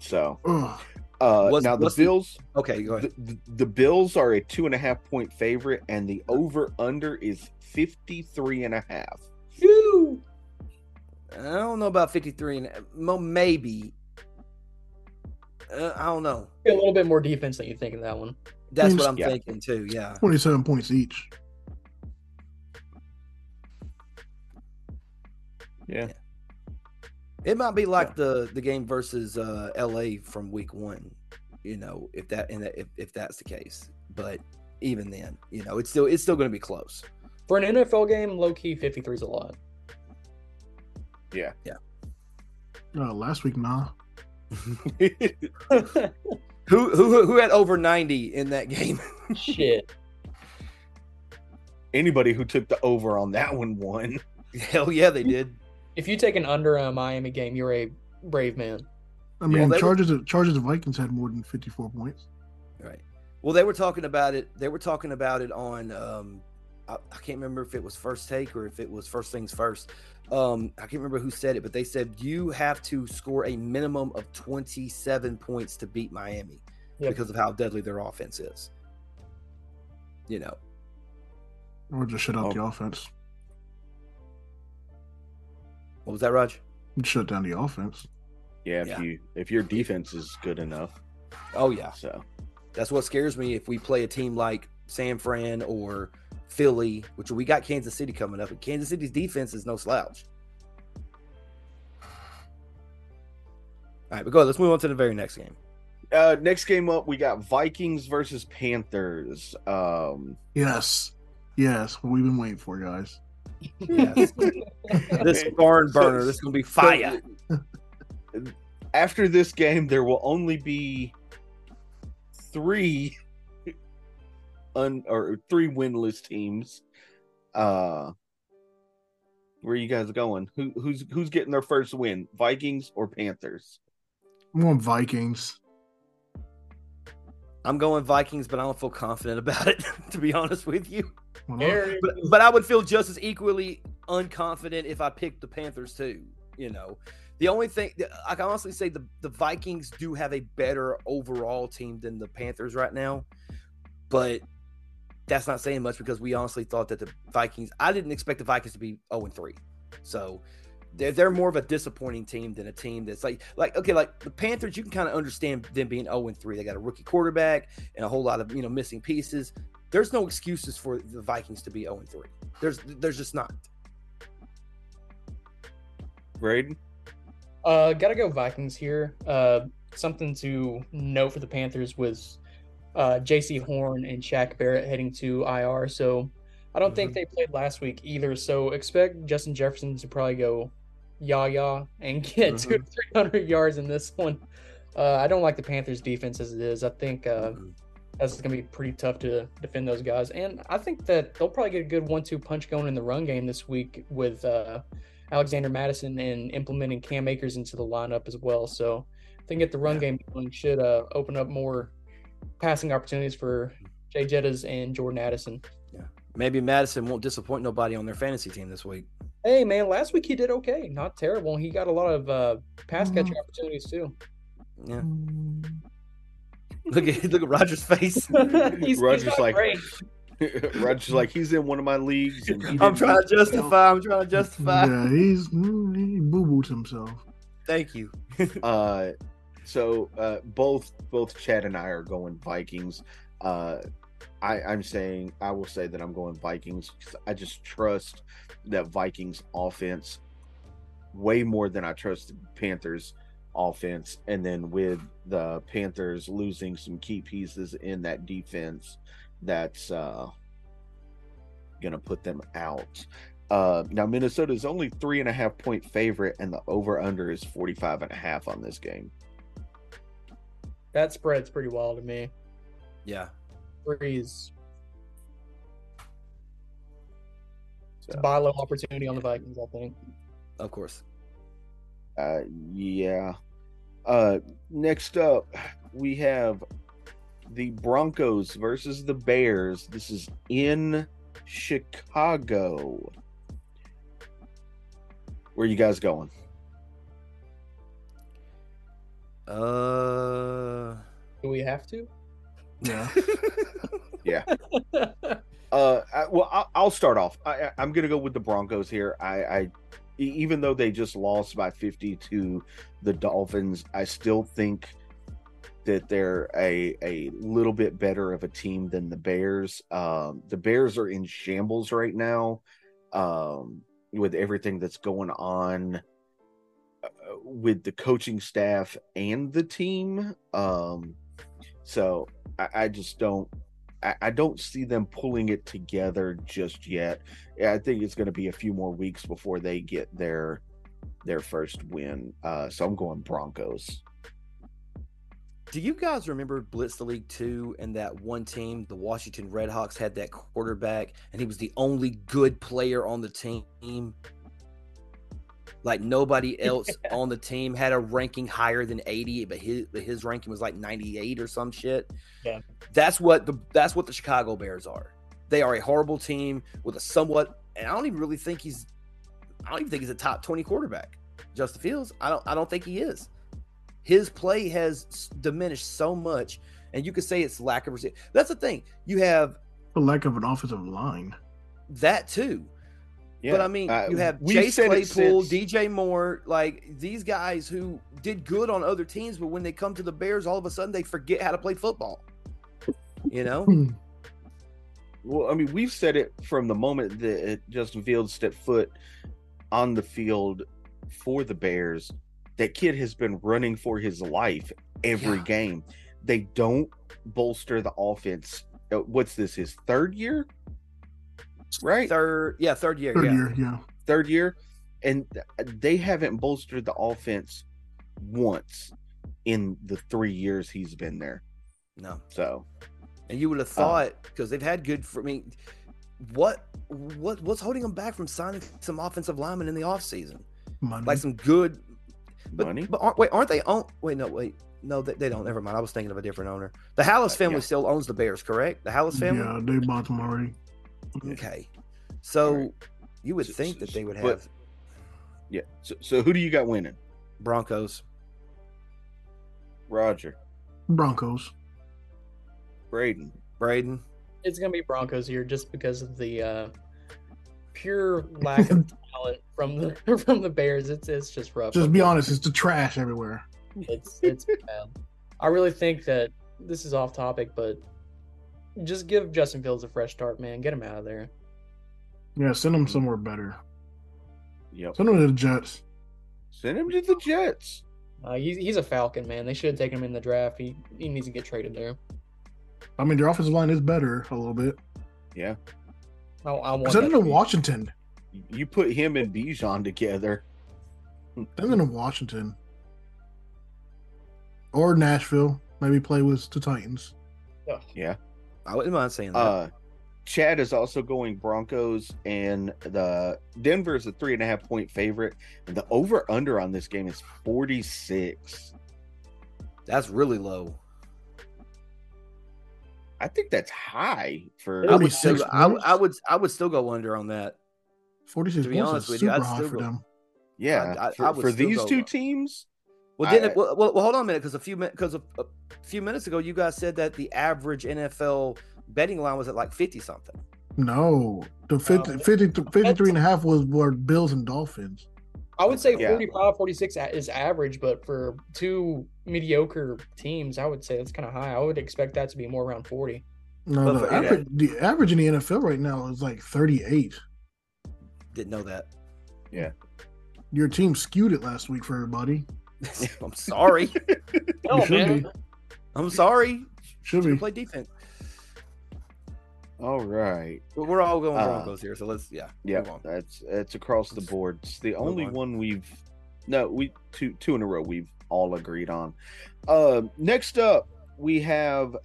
So uh, Was- now the was the- Bills, Okay, go the, ahead. the, the Bills are a two and a half point favorite, and the over under is 53 and a half. Phew. I don't know about 53 and mo- maybe. Uh, I don't know. A little bit more defense than you think in that one. That's what I'm Yeah. thinking too. Yeah. 27 points each. Yeah. It might be like the the game versus uh LA from week 1, you know, if that and if, if that's the case. But even then, you know, it's still it's still going to be close. For an NFL game, low key, 53 is a lot. Yeah, yeah. Uh, last week, nah. [laughs] Who who who had over 90 in that game? [laughs] Shit. Anybody who took the over on that one won. Hell yeah, they did. If you take an under on a Miami game, you're a brave man. I mean, they were- Chargers, Chargers and Vikings had more than 54 points. Right. Well, they were talking about it. They were talking about it on. Um, I, I can't remember if it was first take or if it was first things first. Um, I can't remember who said it, but they said you have to score a minimum of 27 points to beat Miami Yep. because of how deadly their offense is. You know, Or just shut out Oh. the offense. What was that, Raj? Shut down the offense. Yeah, if Yeah. you if your defense is good enough. Oh yeah, So that's what scares me. If we play a team like San Fran or Philly, which we got Kansas City coming up, and Kansas City's defense is no slouch. All right, but go. Let's move on to the very next game. uh next game up we got Vikings versus Panthers. Um Yes. Yes. What we've been waiting for, guys. Yes. [laughs] this barn burner. This is gonna be fire. after this game there will only be three un or three winless teams. Uh where are you guys going? Who who's who's getting their first win? Vikings or Panthers? I'm going Vikings. I'm going Vikings, but I don't feel confident about it. [laughs] To be honest with you, But but I would feel just as equally unconfident if I picked the Panthers too. You know, the only thing I can honestly say the the Vikings do have a better overall team than the Panthers right now, but that's not saying much because we honestly thought that the Vikings. I didn't expect the Vikings to be zero and three, so. They're, they're more of a disappointing team than a team that's like like okay like the Panthers you can kind of understand them being 0 and 3 they got a rookie quarterback and a whole lot of you know missing pieces there's no excuses for the Vikings to be 0 and 3. There's there's just not. Braden? Uh, gotta go Vikings here. Uh, something to note for the Panthers was uh, Jaycee Horn and Shaq Barrett heading to IR. So I don't think they played last week either. So expect Justin Jefferson to probably go yah yah and [laughs] get two to three hundred yards in this one. Uh, I don't like the Panthers defense as it is. I think uh, that's going to be pretty tough to defend those guys. And I think that they'll probably get a good one-two punch going in the run game this week with uh, Alexander Mattison and implementing Cam Akers into the lineup as well. So I think get the run game going should uh, open up more passing opportunities for Jay Jettas and Jordan Addison. Yeah, maybe Mattison won't disappoint nobody on their fantasy team this week. Hey man, last week he did okay, not terrible. He got a lot of uh, pass catching opportunities too. Yeah. [laughs] Look at look at Roger's face. [laughs] he's, Roger's he's like- [laughs] Roger's like he's in one of my leagues and I'm trying to justify. I'm trying to justify. Yeah, he's he boo booed himself. Thank you. uh so uh both both chad and i are going vikings uh i i'm saying i will say that i'm going vikings because i just trust that vikings offense way more than i trust the panthers offense and then with the panthers losing some key pieces in that defense that's uh gonna put them out uh, now Minnesota is only three and a half point favorite, and the over under is 45 and a half on this game. That spread's pretty wild to me. Yeah. Threes. It's a So, buy low opportunity on the Vikings, I think. Of course. Uh, yeah. Uh, next up, we have the Broncos versus the Bears. This is in Chicago. Where are you guys going? Uh, Do we have to? No. [laughs] yeah. Uh, I, well, I, I'll start off. I, I- I'm going to go with the Broncos here. I, I, even though they just lost by 50 to the Dolphins, I still think that they're a a little bit better of a team than the Bears. Um, the Bears are in shambles right now, um, with everything that's going on uh, with the coaching staff and the team. Um, so I, I just don't. I, don't see them pulling it together just yet. I think it's going to be a few more weeks before they get their their first win. Uh, so I'm going Broncos. do you guys remember Blitz the League 2 and that one team, the Washington Redhawks, had that quarterback and he was the only good player on the team? Like nobody [laughs] else on the team had a ranking higher than 80, but his but his ranking was like 98 or some shit. Yeah. That's what the that's what the Chicago Bears are. They are a horrible team with a somewhat and I don't even really think he's I don't even think he's a top 20 quarterback. Justin Fields, I don't I don't think he is. His play has diminished so much, and you could say it's lack of rece- That's the thing. You have The lack of an offensive line. that too. Yeah, But I mean, uh, you have we've Chase Claypool, DJ Moore, like these guys who did good on other teams, but when they come to the Bears, all of a sudden they forget how to play football. You know? Hmm. Well, I mean, we've said it from the moment that Justin Fields stepped foot on the field for the Bears. That kid has been running for his life every Yeah. game. They don't bolster the offense. Uh, What's this? His third year, right? Third, yeah, third year, Third yeah. year, yeah. Third year, and they haven't bolstered the offense once in the three years he's been there. No, So and you would have thought because they've had good. For, I mean, what what what's holding them back from signing some offensive linemen in the offseason? Money. like some good but, money. But aren't, wait, aren't they own? Wait, no, wait, no, they, they don't. Never mind. I was thinking of a different owner. The Halas Uh, family yeah. still owns the Bears, correct? The Halas family. yeah, they bought them already. Okay, so Right. you would So- think so- that they would but- have Yeah. So, so who do you got winning? Broncos. Roger, Broncos. Braden. Braden. It's gonna be Broncos here just because of the uh, pure lack of [laughs] talent from the [laughs] from the Bears. It's it's just rough. Just be honest, it's the trash everywhere. It's it's bad. I really think that this is off topic, but just give Justin Fields a fresh start, man. Get him out of there. Yeah, send him somewhere better. Yep. Send him to the Jets. Send him to the Jets. Uh, he's he's a Falcon, man. They should have taken him in the draft. He he needs to get traded there. I mean, their offensive line is better a little bit. Yeah. I, I want Send that them to to Washington. You put him and Bijan together. Send them to Washington. Or Nashville. Maybe play with the Titans. Yeah. I wouldn't mind saying that. Uh Chad is also going Broncos and the Denver is a three and a half point favorite. And the over under on this game is 46. That's really low. I think that's high for I would still, 46 I, would- points? I would, I would still go under on that. 46 To be honest with you, I'd high still for go- them. yeah. I- I- for I would for still these go- two teams, Well, then, I- well, well, well, hold on a minute, because a few because a, a few minutes ago, you guys said that the average NFL betting line was at like fifty something. No. The 50, Um, 50 53 and a half was were Bills and Dolphins. I would say Yeah. 45, 46 is average, but for two mediocre teams, I would say that's kind of high. I would expect that to be more around 40. No, the for- yeah. average, the average in the NFL right now is like 38. Didn't know that. Yeah. Your team skewed it last week for everybody. [laughs] I'm sorry. No, should man. be. I'm sorry. Should Should be. play defense. all right. But we're all going Uh, Broncos here, so let's yeah. Yeah, move on. that's that's across the board. It's the Move only on. one we've no, we two two in a row we've all agreed on. Uh, next up, we have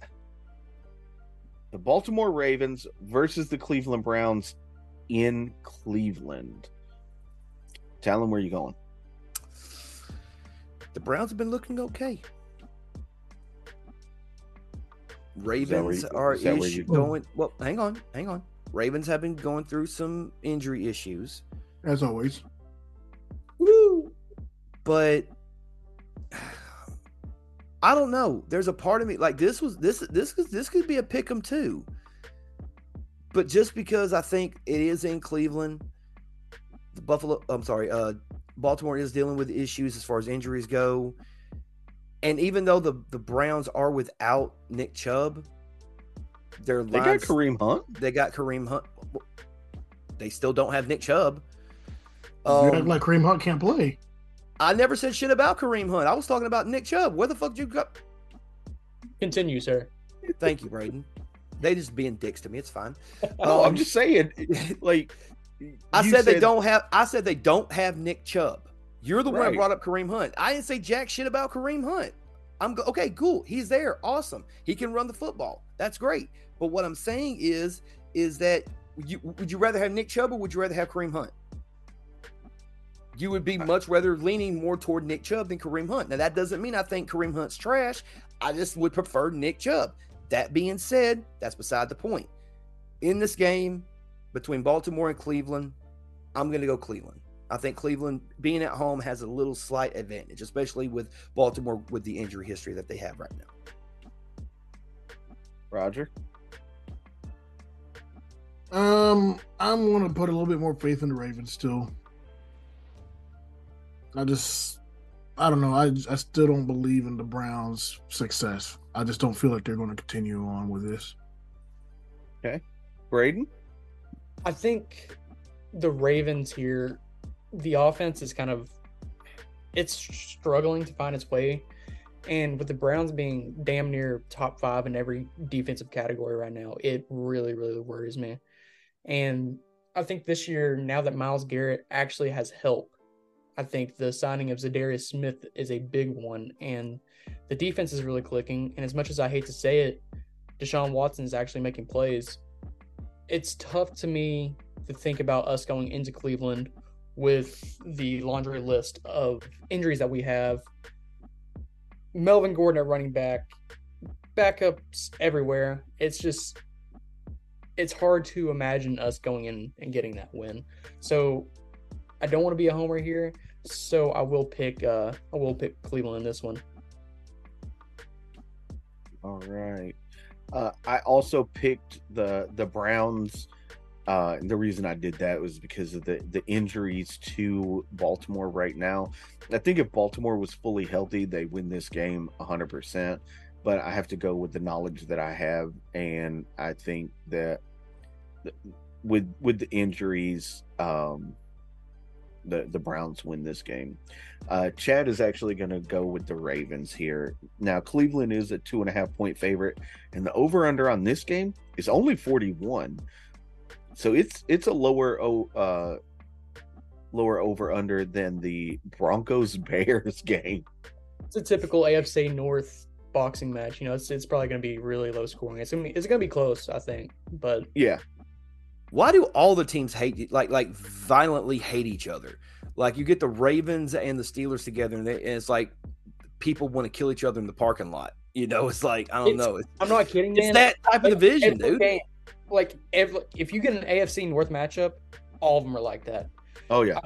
the Baltimore Ravens versus the Cleveland Browns in Cleveland. Tell them where you going. The Browns have been looking okay. Ravens you- are is issue- you- going. Well, hang on, hang on. Ravens have been going through some injury issues, As always. Woo! but I don't know. There's a part of me like this was this this could this could be a pick 'em too. But just because I think it is in Cleveland, the Buffalo I'm sorry, uh Baltimore is dealing with issues as far as injuries go. And even though the, the Browns are without Nick Chubb, their They got lines, Kareem Hunt. they got Kareem Hunt. They still don't have Nick Chubb. you Um, act like Kareem Hunt can't play. I never said shit about Kareem Hunt. I was talking about Nick Chubb. Where the fuck did you go? Continue, sir. Thank you, Braden. They just being dicks to me. It's fine. [laughs] No, I'm Um, just saying, [laughs] like I you said, they don't have. I said they don't have Nick Chubb. You're the one that brought up Kareem Hunt. I didn't say jack shit about Kareem Hunt. I'm go- okay. Cool. He's there. Awesome. He can run the football. That's great. But what I'm saying is, is that you, would you rather have Nick Chubb or would you rather have Kareem Hunt? You would be much rather leaning more toward Nick Chubb than Kareem Hunt. Now that doesn't mean I think Kareem Hunt's trash. I just would prefer Nick Chubb. That being said, that's beside the point. In this game between Baltimore and Cleveland, I'm going to go Cleveland. I think Cleveland being at home has a little slight advantage, especially with Baltimore with the injury history that they have right now. Roger. Um, I'm gonna put a little bit more faith in the Ravens still. I just, I don't know. I I still don't believe in the Browns' success. I just don't feel like they're going to continue on with this. Okay. Braden. I think the Ravens here, the offense is kind of it's struggling to find its way. And with the Browns being damn near top five in every defensive category right now, it really, really worries me. And I think this year, now that Myles Garrett actually has help, I think the signing of Za'Darius Smith is a big one. And the defense is really clicking. And as much as I hate to say it, Deshaun Watson is actually making plays. It's tough to me to think about us going into Cleveland with the laundry list of injuries that we have. Melvin Gordon at running back, backups everywhere. It's just it's hard to imagine us going in and getting that win. So I don't want to be a homer here. So I will pick uh I will pick Cleveland in this one. All right. Uh, I also picked the the Browns. Uh, and the reason I did that was because of the the injuries to Baltimore right now. I think if Baltimore was fully healthy, they win this game 100%. But I have to go with the knowledge that I have, and I think that with with the injuries, um, the the Browns win this game. Uh, Chad is actually going to go with the Ravens here. Now, Cleveland is a two and a half point favorite, and the over under on this game is only 41. So it's it's a lower uh lower over under than the Broncos [laughs] Bears game. It's a typical AFC North boxing match. You know, it's it's probably going to be really low scoring. It's gonna be it's gonna be close, I think. But Yeah, Why do all the teams hate like like violently hate each other? Like you get the Ravens and the Steelers together, and, they, and it's like people want to kill each other in the parking lot. You know, it's like I don't It's- know. It's, I'm not kidding, it's man. that type of division, Every dude. game, like every, if you get an AFC North matchup, all of them are like that. oh yeah,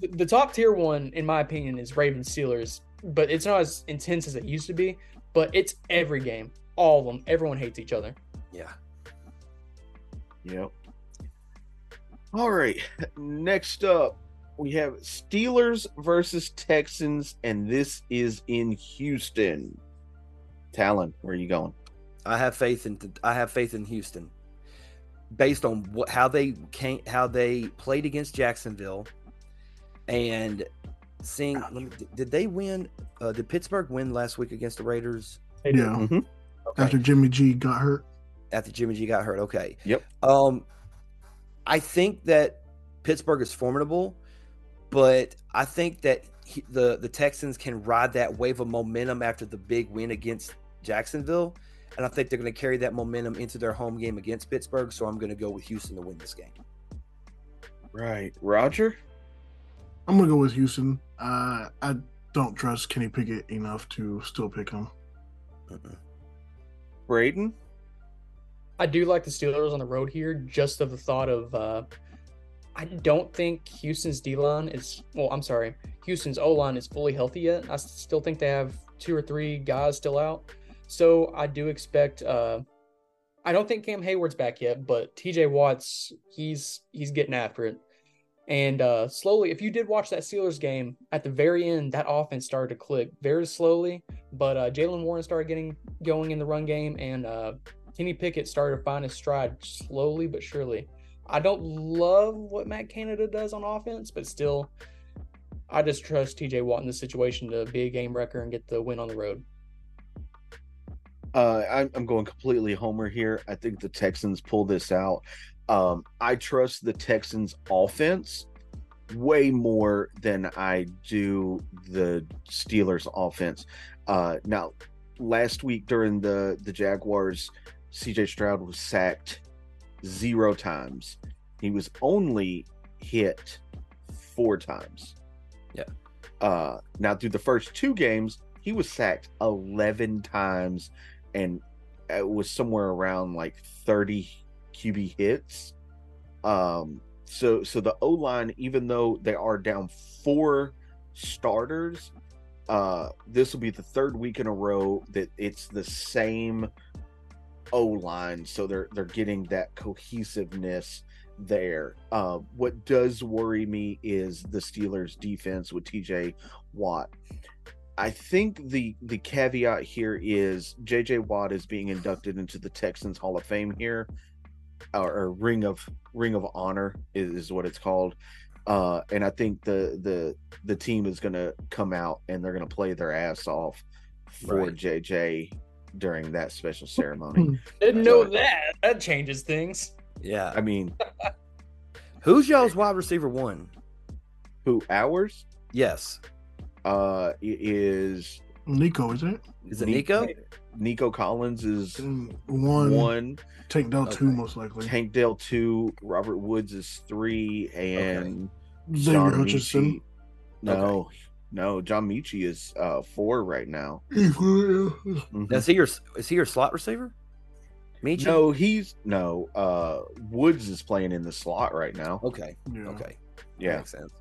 The, the top tier one, in my opinion, is Ravens Steelers, but it's not as intense as it used to be. But it's every game, all of them. Everyone hates each other. Yeah. yep. All right, next up we have Steelers versus Texans, and this is in Houston. Talon, where are you going? I have faith in I have faith in Houston, based on what how they came how they played against Jacksonville, and seeing let me, did they win? Uh, did Pittsburgh win last week against the Raiders? They do. Yeah. Mhm. Okay. After Jimmy G got hurt. after Jimmy G got hurt. Okay. Yep. Um, I think that Pittsburgh is formidable, but I think that he, the the Texans can ride that wave of momentum after the big win against Jacksonville, and I think they're going to carry that momentum into their home game against Pittsburgh. So I'm going to go with Houston to win this game. Right, Roger. I'm gonna go with Houston. Uh, I don't trust Kenny Pickett enough to still pick him. Mm-mm. Braden. I do like the Steelers on the road here, just of the thought of. Uh, I don't think Houston's D line is. Well, I'm sorry, Houston's O line is fully healthy yet. I still think they have two or three guys still out. So I do expect. Uh, I don't think Cam Hayward's back yet, but T.J. Watts, he's he's getting after it. And uh, slowly, if you did watch that Steelers game, at the very end, that offense started to click very slowly. But uh, Jaylen Warren started getting going in the run game, and uh, Kenny Pickett started to find his stride slowly but surely. I don't love what Matt Canada does on offense, but still, I just trust TJ Watt in this situation to be a game wrecker and get the win on the road. Uh, I'm, going completely homer here. I think the Texans pull this out. Um, I trust the Texans offense way more than I do the Steelers offense. Uh, now, last week during the the Jaguars, CJ Stroud was sacked zero times. He was only hit four times. Yeah. Uh, now through the first two games, he was sacked eleven times, and it was somewhere around like thirty QB hits. Um, so so the O line, even though they are down four starters, uh, this will be the third week in a row that it's the same O line. So they're they're getting that cohesiveness there. Uh, what does worry me is the Steelers' defense with TJ Watt. I think the the caveat here is JJ Watt is being inducted into the Texans Hall of Fame here, or, or Ring of Ring of Honor is, is what it's called. Uh, and I think the the the team is going to come out and they're going to play their ass off for Right. JJ during that special ceremony. Didn't know that. That changes things. Yeah. I mean, [laughs] Who's y'all's wide receiver one? who ours Yes. uh i- is Nico, isn't it? Is it Nico? Nico Collins is One, one, Tank Dell two, most likely. Tank Dell two, Robert Woods is three, and Xavier Hutchinson. Metchie- No, no, John Metchie is uh four right now. Mhm. Is he your is he your slot receiver? Meach? No, he's no. Uh, Woods is playing in the slot right now. Okay. Yeah. Okay. Yeah. Makes sense.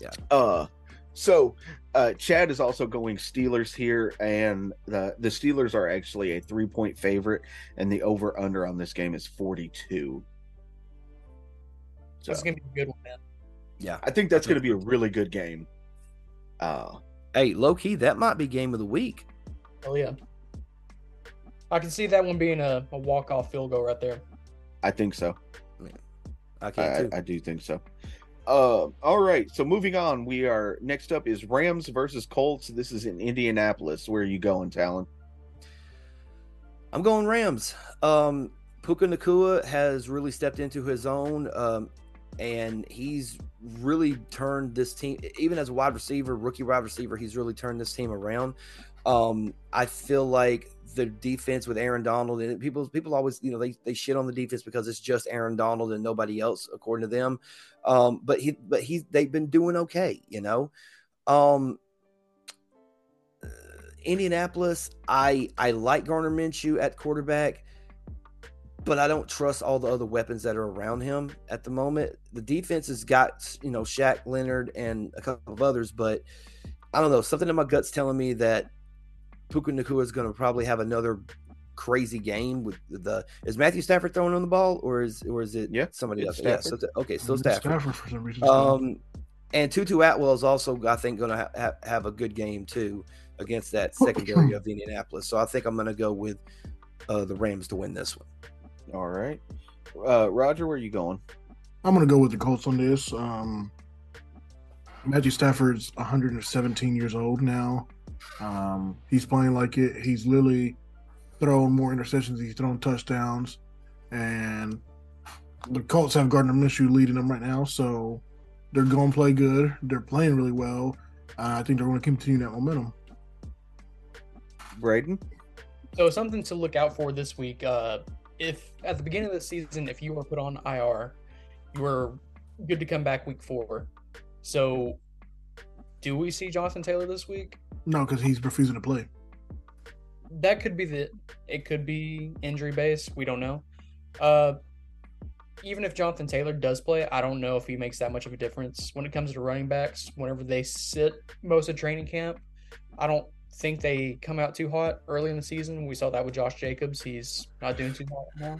Yeah. Uh, so uh, Chad is also going Steelers here, and the the Steelers are actually a three point favorite, and the over under on this game is forty two. So That's gonna be a good one, man. Yeah. I think that's going to be a really good game. Uh, Hey, low key, that might be game of the week. Oh yeah. I can see that one being a, a walk off field goal right there. I think so. I can I, too. I do think so. Uh, all right. So moving on, we are next up is Rams versus Colts. This is in Indianapolis. Where are you going, Talon? I'm going Rams. Um, Puka Nacua has really stepped into his own, um, and he's really turned this team. Even as a wide receiver, rookie wide receiver, he's really turned this team around. Um, I feel like the defense with Aaron Donald and people, people always, you know, they, they shit on the defense because it's just Aaron Donald and nobody else, according to them. Um, but he, but he, they've been doing okay, you know. Um, Indianapolis, I I like Gardner Minshew at quarterback, but I don't trust all the other weapons that are around him at the moment. The defense has got you know Shaq Leonard and a couple of others, but I don't know. Something in my gut's telling me that Puka Nacua is going to probably have another crazy game with the is Matthew Stafford throwing on the ball or is or is it Yeah, somebody it's else? Yeah, Stafford. so, okay, so Stafford. Stafford. for some reason. Um, and Tutu Atwell is also, I think, going to ha- ha- have a good game too against that secondary of Indianapolis. So I think I'm going to go with uh, the Rams to win this one. All right. Uh, Roger, where are you going? I'm gonna go with the Colts on this. Um, Matthew Stafford's 117 years old now. Um, he's playing like it. He's literally thrown more interceptions. He's thrown touchdowns, and the Colts have Gardner Minshew leading them right now. So they're going to play good. They're playing really well. Uh, I think they're going to continue that momentum. Braden? So something to look out for this week. Uh, if at the beginning of the season, if you were put on IR, you were good to come back week four. So, do we see Jonathan Taylor this week? No, because he's refusing to play. That could be the. It could be injury based. We don't know. Uh, even if Jonathan Taylor does play, I don't know if he makes that much of a difference when it comes to running backs. Whenever they sit most of training camp, I don't think they come out too hot early in the season. We saw that with Josh Jacobs. He's not doing too hot now.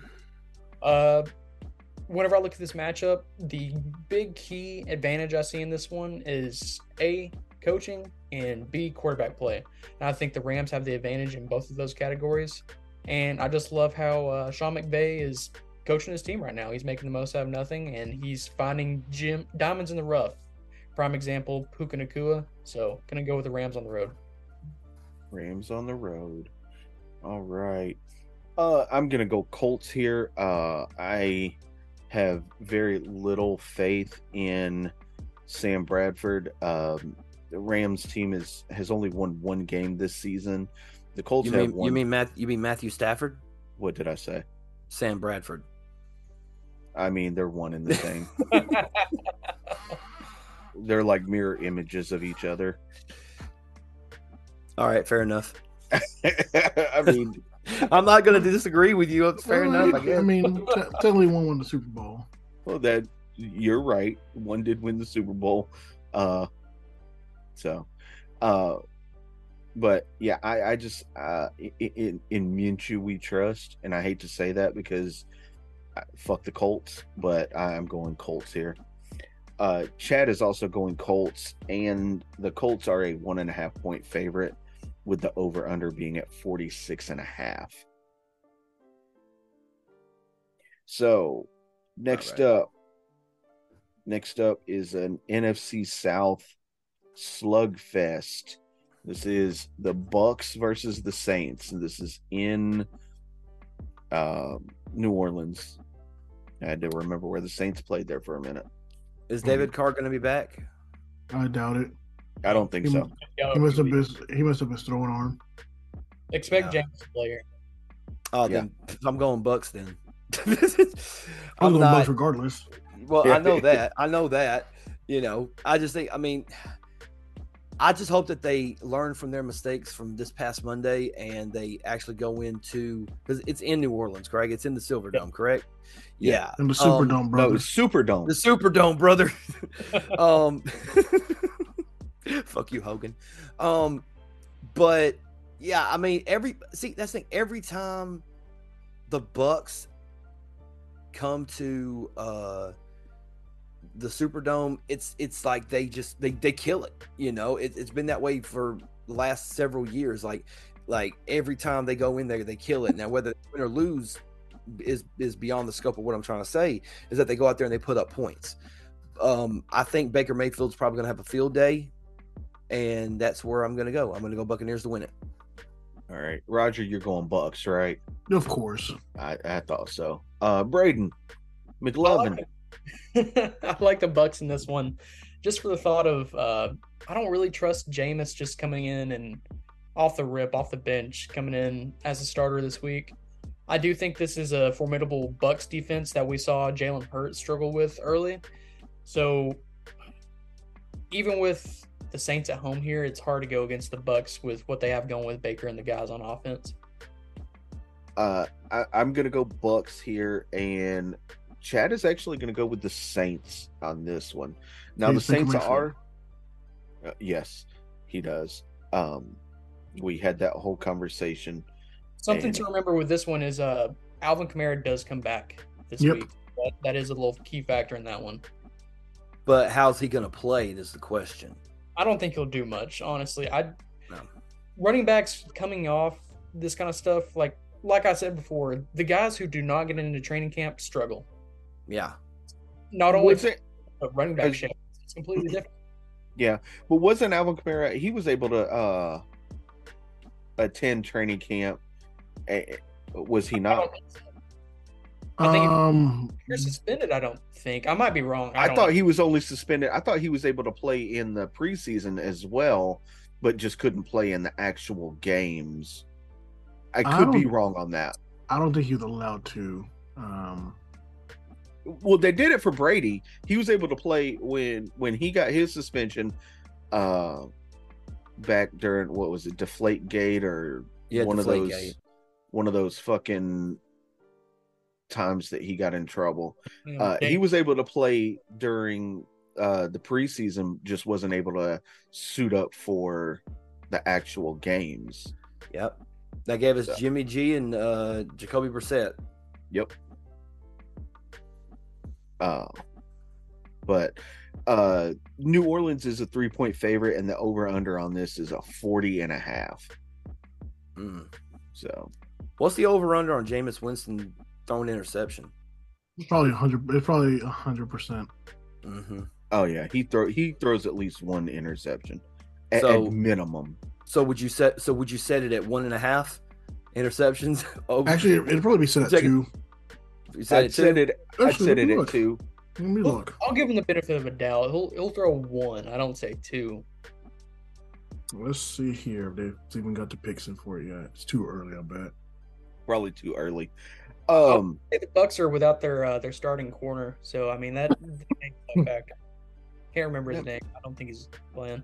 Uh, whenever I look at this matchup, the big key advantage I see in this one is A, coaching, and B, quarterback play. And I think the Rams have the advantage in both of those categories. And I just love how uh, Sean McVay is coaching his team right now. He's making the most out of nothing, and he's finding gym diamonds in the rough. Prime example, Puka Nacua. So, gonna go with the Rams on the road. Rams on the road. All right. Uh, I'm gonna go Colts here. Uh, I have very little faith in Sam Bradford. Um, the Rams team is has only won one game this season. The Colts You have mean one. you mean Matt? You mean Matthew Stafford? what did I say? Sam Bradford. I mean, they're one in the same. [laughs] they're like mirror images of each other. All right, fair enough. [laughs] I mean, [laughs] I'm not going to disagree with you. It's fair enough. I I mean, t- technically one won the Super Bowl. well, that you're right. One did win the Super Bowl. Uh, so, uh, but yeah, I, I just uh, i- i- in in Minshew we trust, and I hate to say that because uh, fuck the Colts, but I'm going Colts here. Uh, Chad is also going Colts, and the Colts are a one and a half point favorite, with the over under being at 46 and a half. So, next right. up, next up is an NFC South slugfest. This is the Bucks versus the Saints, and this is in um, New Orleans. I had to remember where the Saints played there for a minute. Is David Carr going to be back? I doubt it. I don't think He so. He must have been. He must have been throwing arm. expect Yeah. James to play here. Oh, Yeah. then I'm going Bucks. Then I'm I'm going not. Bucks regardless. Well, I know [laughs] that. I know that. You know, I just think. I mean, I just hope that they learn from their mistakes from this past Monday and they actually go into because it's in New Orleans, Greg. It's in the Silverdome, correct? Yeah. And the Um, Superdome, No, brother. it's Superdome. The Superdome, brother. [laughs] um, [laughs] [laughs] fuck you, Hogan. Um, but yeah, I mean, every see that's the thing. Every time the Bucks come to uh the Superdome, it's it's like they just they they kill it. You know, it, it's been that way for last several years. Like like every time they go in there, they kill it. Now whether win or lose is is beyond the scope of what I'm trying to say. Is that they go out there and they put up points. Um, I think Baker Mayfield's probably going to have a field day, and that's where I'm going to go. I'm going to go Buccaneers to win it. All right, Roger, you're going Bucks, right? Of course. I, I thought so. Uh, Braden I McLovin. like. [laughs] I like the Bucks in this one, just for the thought of uh, I don't really trust Jameis just coming in and off the rip, off the bench, coming in as a starter this week. I do think this is a formidable Bucks defense that we saw Jalen Hurts struggle with early. So even with the Saints at home here, it's hard to go against the Bucks with what they have going with Baker and the guys on offense. Uh, I, I'm gonna go Bucks here, and Chad is actually gonna go with the Saints on this one. Now the He's thinking Saints are, uh, yes, he does. Um, we had that whole conversation. Something And- to remember with this one is uh Alvin Kamara does come back this Yep. week. That, that is a little key factor in that one. But how's he going to play? Is the question. I don't think he'll do much, honestly. I No. running backs coming off this kind of stuff, like like I said before, the guys who do not get into training camp struggle. Yeah. Not only Was it- but running back shape, it's completely different. [clears throat] Yeah, but wasn't Alvin Kamara? He was able to uh attend training camp. Eh, eh, Was he I not? don't think so. I think if Um, you're suspended. I don't think. I might be wrong. I, I thought know. he was only suspended. I thought he was able to play in the preseason as well, but just couldn't play in the actual games. I I could be wrong on that. I don't think he was allowed to. Um, Well, they did it for Brady. He was able to play when when he got his suspension uh back during what was it, Deflate Gate or Yeah. one of those Gate. one of those fucking times that he got in trouble. Mm, Uh, he was able to play during uh, the preseason, just wasn't able to suit up for the actual games. Yep. That gave us So- Jimmy G and uh, Jacoby Brissett. Yep. Uh, but uh, New Orleans is a three point favorite, and the over under on this is a 40 and a half. Mm. So What's the over under on Jameis Winston throwing interception? It's probably hundred. It's probably hundred percent. hmm Oh yeah, he throw he throws at least one interception at, So- at minimum. So would you set? So would you set it at one and a half interceptions? [laughs] Oh, Actually, it'd probably be set at Check it. two. you set I'd it set too? it. I'd Actually, set it me at look. two. Let me look. I'll give him the benefit of a doubt. He'll he'll throw one. I don't say two. Let's see here if they've even got the picks in for it yet. It's too early, I bet. Probably too early. Um, Hey, the Bucks are without their uh, their starting corner, so I mean that that makes that factor. Can't remember his Yeah. name. I don't think he's playing.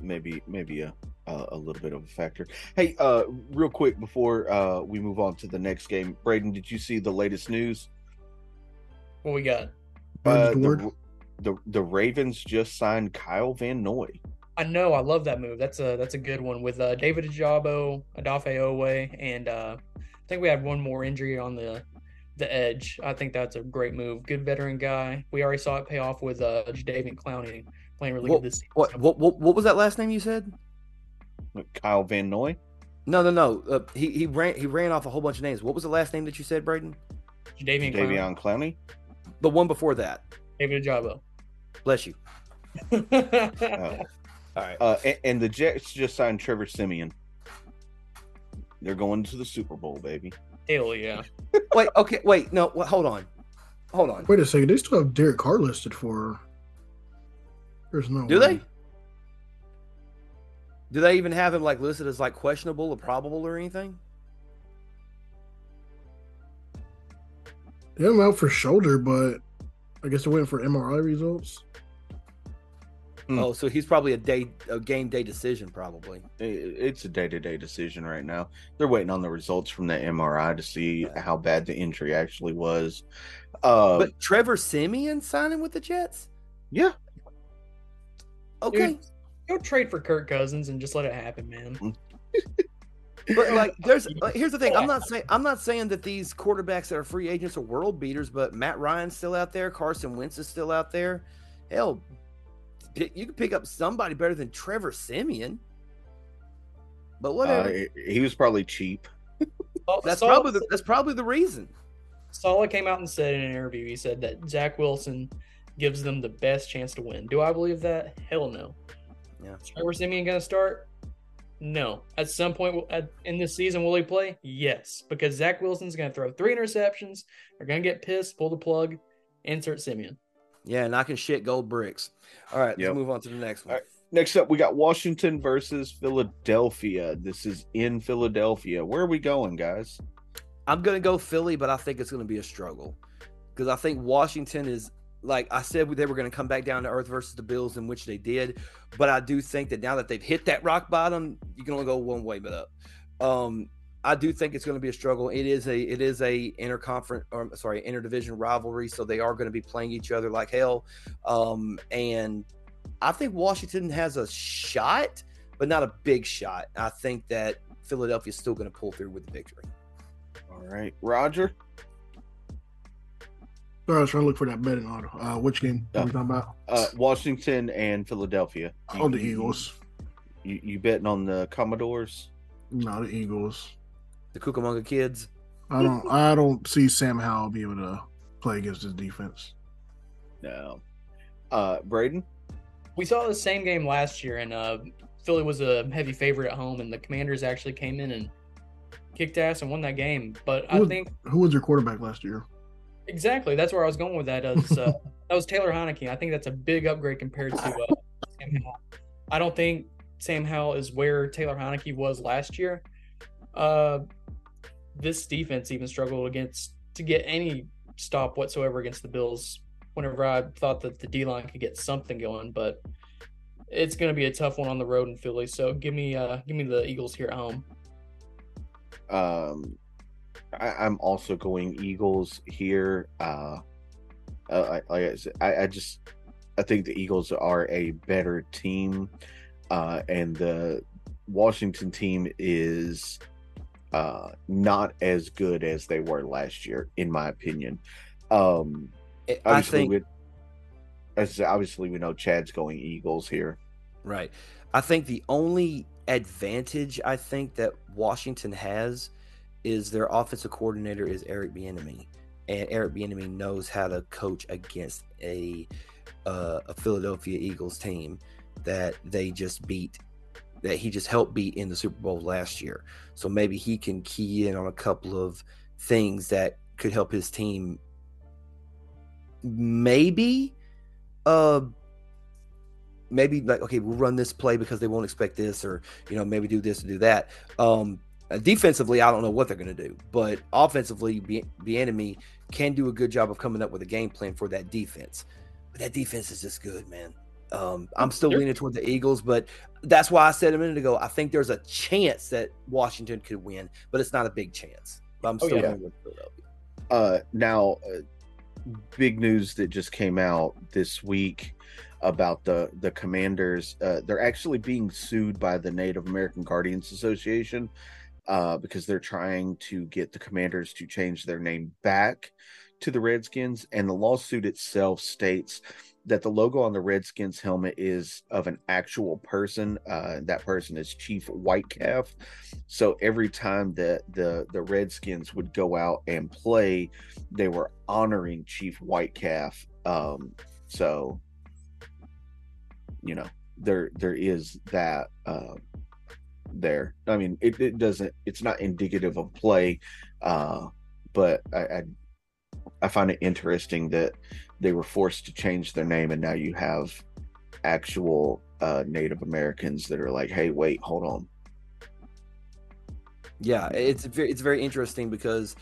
maybe maybe a a, a little bit of a factor. Hey, uh, real quick before uh we move on to the next game, Braden, did you see the latest news? What we got? Uh, the, the the Ravens just signed Kyle Van Noy. I know. I love that move. That's a that's a good one with uh, David Ojabo, Odafe Oweh, and uh, I think we had one more injury on the the edge. I think that's a great move. Good veteran guy. We already saw it pay off with uh, Jadeveon Clowney playing really What- good this season. What, what what what was that last name you said? Kyle Van Noy. No, no, no. Uh, he he ran he ran off a whole bunch of names. What was the last name that you said, Braden? Jadeveon Clowney, Davion Clowney. The one before that. David Ojabo. Bless you. Uh, [laughs] All right. uh, and, and the Jets just signed Trevor Siemian. They're going to the Super Bowl, baby. Hell yeah. [laughs] Wait. Okay. Wait. No. What, hold on. Hold on. Wait a second. They still have Derek Carr listed for. There's no. Do way. they? Do they even have him like listed as like questionable or probable or anything? They have him out for shoulder, but I guess they're waiting for MRI results. Hmm. Oh, so he's probably a day a game day decision probably. It's a day to day decision right now. They're waiting on the results from the MRI to see Yeah. how bad the injury actually was. Uh, But Trevor Siemian signing with the Jets? yeah, Okay. Dude, go trade for Kirk Cousins and just let it happen, man. But like [laughs] there's like, here's the thing. I'm not saying I'm not saying that these quarterbacks that are free agents are world beaters, but Matt Ryan's still out there, Carson Wentz is still out there. Hell, pick, you could pick up somebody better than Trevor Siemian. But uh, whatever. he was probably cheap. [laughs] Sal- that's Sal- probably the, that's probably the reason. Saleh came out and said in an interview, he said that Zach Wilson gives them the best chance to win. Do I believe that? Hell no. Yeah. Is Trevor Siemian going to start? No. At some point will- at, in this season, will he play? Yes, because Zach Wilson's going to throw three interceptions. They're going to get pissed, pull the plug, insert Siemian. Yeah, knocking shit gold bricks. All right, Yep. let's move on to the next one. All right. Next up, we got Washington versus Philadelphia. This is in Philadelphia. Where are we going, guys? I'm gonna go Philly, but I think it's gonna be a struggle because I think Washington is like I said they were gonna come back down to earth versus the Bills, in which they did. But I do think that now that they've hit that rock bottom, you can only go one way but up. Um, I do think it's going to be a struggle. It is a it is a interconference or sorry interdivision rivalry, so they are going to be playing each other like hell. Um, and I think Washington has a shot, but not a big shot. I think that Philadelphia is still going to pull through with the victory. All right, Roger. Sorry, I was trying to look for that betting order. Uh, which game are we talking about? Uh, Washington and Philadelphia. Oh, the Eagles. You, you betting on the Commodores? No, the Eagles. The Cucamonga kids. I don't. I don't see Sam Howell be able to play against this defense. No. Uh, Braden. We saw the same game last year, and uh, Philly was a heavy favorite at home, and the Commanders actually came in and kicked ass and won that game. But I Who- think Who was your quarterback last year? Exactly. That's where I was going with that. Is, uh, [laughs] that was Taylor Heinicke. I think that's a big upgrade compared to uh, Sam Howell. I don't think Sam Howell is where Taylor Heinicke was last year. Uh, this defense even struggled against to get any stop whatsoever against the Bills. Whenever I thought that the D line could get something going, but it's going to be a tough one on the road in Philly. So give me, uh, give me the Eagles here at home. Um, I, I'm also going Eagles here. Uh, uh, I, I, I just I think the Eagles are a better team, uh, and the Washington team is uh, not as good as they were last year, in my opinion. Um, I obviously, think we, as obviously we know Chad's going Eagles here. Right. I think the only advantage I think that Washington has is their offensive coordinator is Eric Bieniemy, and Eric Bieniemy knows how to coach against a uh, a Philadelphia Eagles team that they just beat, that he just helped beat in the Super Bowl last year. So maybe he can key in on a couple of things that could help his team. Maybe, uh, maybe like okay, we'll run this play because they won't expect this, or you know maybe do this and do that. Um, uh, defensively, I don't know what they're going to do, but offensively, Bieniemy can do a good job of coming up with a game plan for that defense. But that defense is just good, man. Um, I'm still leaning toward the Eagles, but that's why I said a minute ago. I think there's a chance that Washington could win, but it's not a big chance. But I'm Oh, still yeah. going with Philadelphia. Uh, now, uh, big news that just came out this week about the the Commanders. Uh, they're actually being sued by the Native American Guardians Association uh, because they're trying to get the Commanders to change their name back to the Redskins, and the lawsuit itself states that the logo on the Redskins helmet is of an actual person. Uh, that person is Chief Whitecalf. So every time that the the Redskins would go out and play, they were honoring Chief Whitecalf. Um, so you know there there is that uh, there. I mean, it, it doesn't. It's not indicative of play, uh, but I, I I find it interesting that they were forced to change their name, and now you have actual uh, Native Americans that are like, "Hey, wait, hold on." Yeah, it's very, it's very interesting because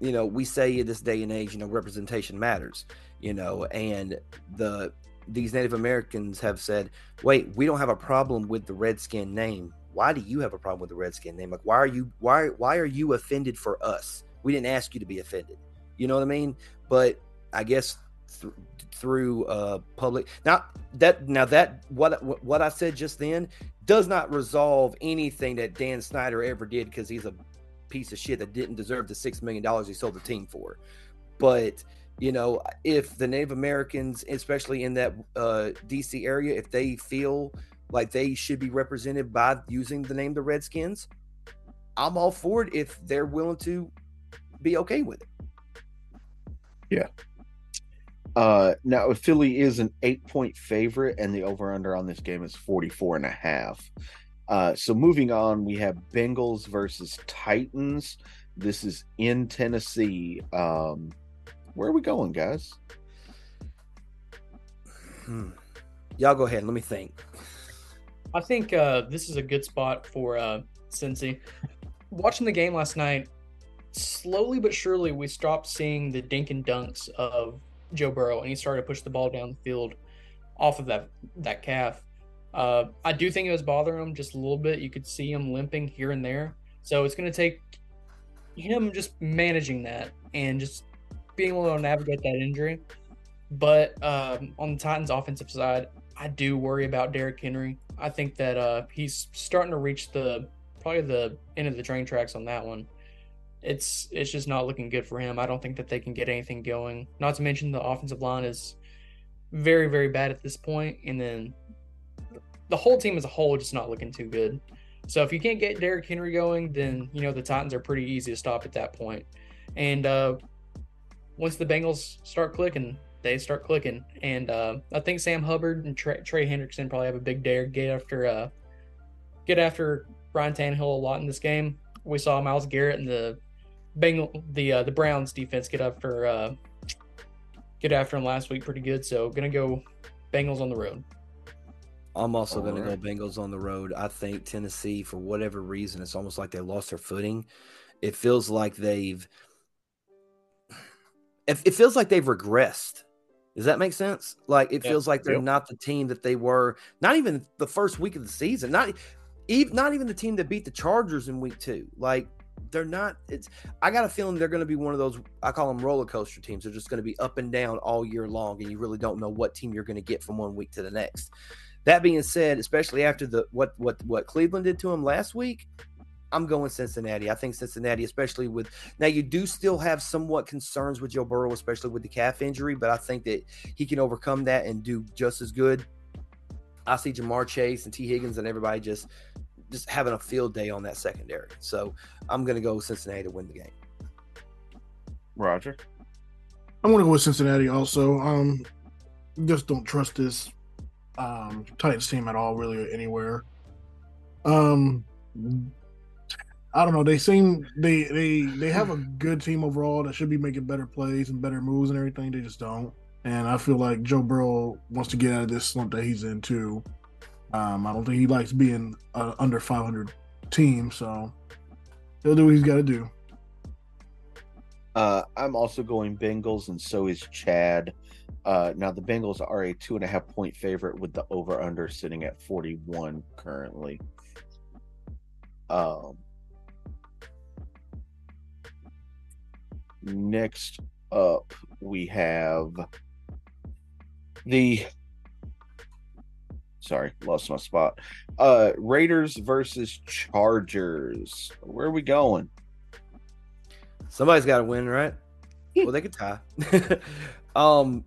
you know we say in this day and age, you know, representation matters. You know, and the these Native Americans have said, "Wait, we don't have a problem with the Redskin name. Why do you have a problem with the Redskin name? Like, why are you why why are you offended for us? We didn't ask you to be offended. You know what I mean? But I guess th- through uh public now that now that what what I said just then does not resolve anything that Dan Snyder ever did because he's a piece of shit that didn't deserve the six million dollars he sold the team for. But you know, if the Native Americans, especially in that uh, DC area, if they feel like they should be represented by using the name the Redskins, I'm all for it if they're willing to be okay with it. Uh, now Philly is an eight point favorite, and the over under on this game is 44 and a half. Uh, so moving on, we have Bengals versus Titans. This is in Tennessee. Um, where are we going, guys? Hmm. Y'all go ahead. Let me think. I think uh, this is a good spot for uh, Cincy. Watching the game last night, slowly but surely we stopped seeing the dink and dunks of Joe Burrow, and he started to push the ball down the field off of that that calf. Uh, I do think it was bothering him just a little bit. You could see him limping here and there. So it's going to take him just managing that and just being able to navigate that injury. But um, on the Titans' offensive side, I do worry about Derrick Henry. I think that uh, he's starting to reach the probably the end of the train tracks on that one. It's it's just not looking good for him. I don't think that they can get anything going. Not to mention the offensive line is very very bad at this point, and then the whole team as a whole just not looking too good. So if you can't get Derrick Henry going, then you know the Titans are pretty easy to stop at that point. And uh, once the Bengals start clicking, they start clicking. And uh, I think Sam Hubbard and Trey, Trey Hendrickson probably have a big to get after uh, get after Brian Tannehill a lot in this game. We saw Myles Garrett in the Bengal the uh, the Browns defense get after uh, get after him last week pretty good. So gonna go Bengals on the road. I'm also going to Alright. go Bengals on the road. I think Tennessee, for whatever reason, it's almost like they lost their footing. It feels like they've. It, it feels like they've regressed. Does that make sense? Like it Yeah. feels like they're Yep. not the team that they were. Not even the first week of the season. Not even not even the team that beat the Chargers in week two. Like they're not. It's. I got a feeling they're going to be one of those. I call them roller coaster teams. They're just going to be up and down all year long, and you really don't know what team you're going to get from one week to the next That being said, especially after the what what what Cleveland did to him last week, I'm going Cincinnati. I think Cincinnati, especially with now, you do still have somewhat concerns with Joe Burrow, especially with the calf injury, but I think that he can overcome that and do just as good. I see Ja'Marr Chase and Tee Higgins and everybody just just having a field day on that secondary. So I'm going to go Cincinnati to win the game. Roger. I'm going to go with Cincinnati also. Um, just don't trust this um, Titans team at all, really, anywhere. Um, I don't know. They seem they they they have a good team overall that should be making better plays and better moves and everything. They just don't. And I feel like Joe Burrow wants to get out of this slump that he's in too. Um, I don't think he likes being uh, under 500 team, so he'll do what he's got to do. Uh, I'm also going Bengals, and so is Chad. Uh, now the Bengals are a two and a half point favorite with the over under sitting at 41 currently. Um, next up, we have the sorry, lost my spot. Uh Raiders versus Chargers. Where are we going? Somebody's got to win, right? well, they could tie. [laughs] um,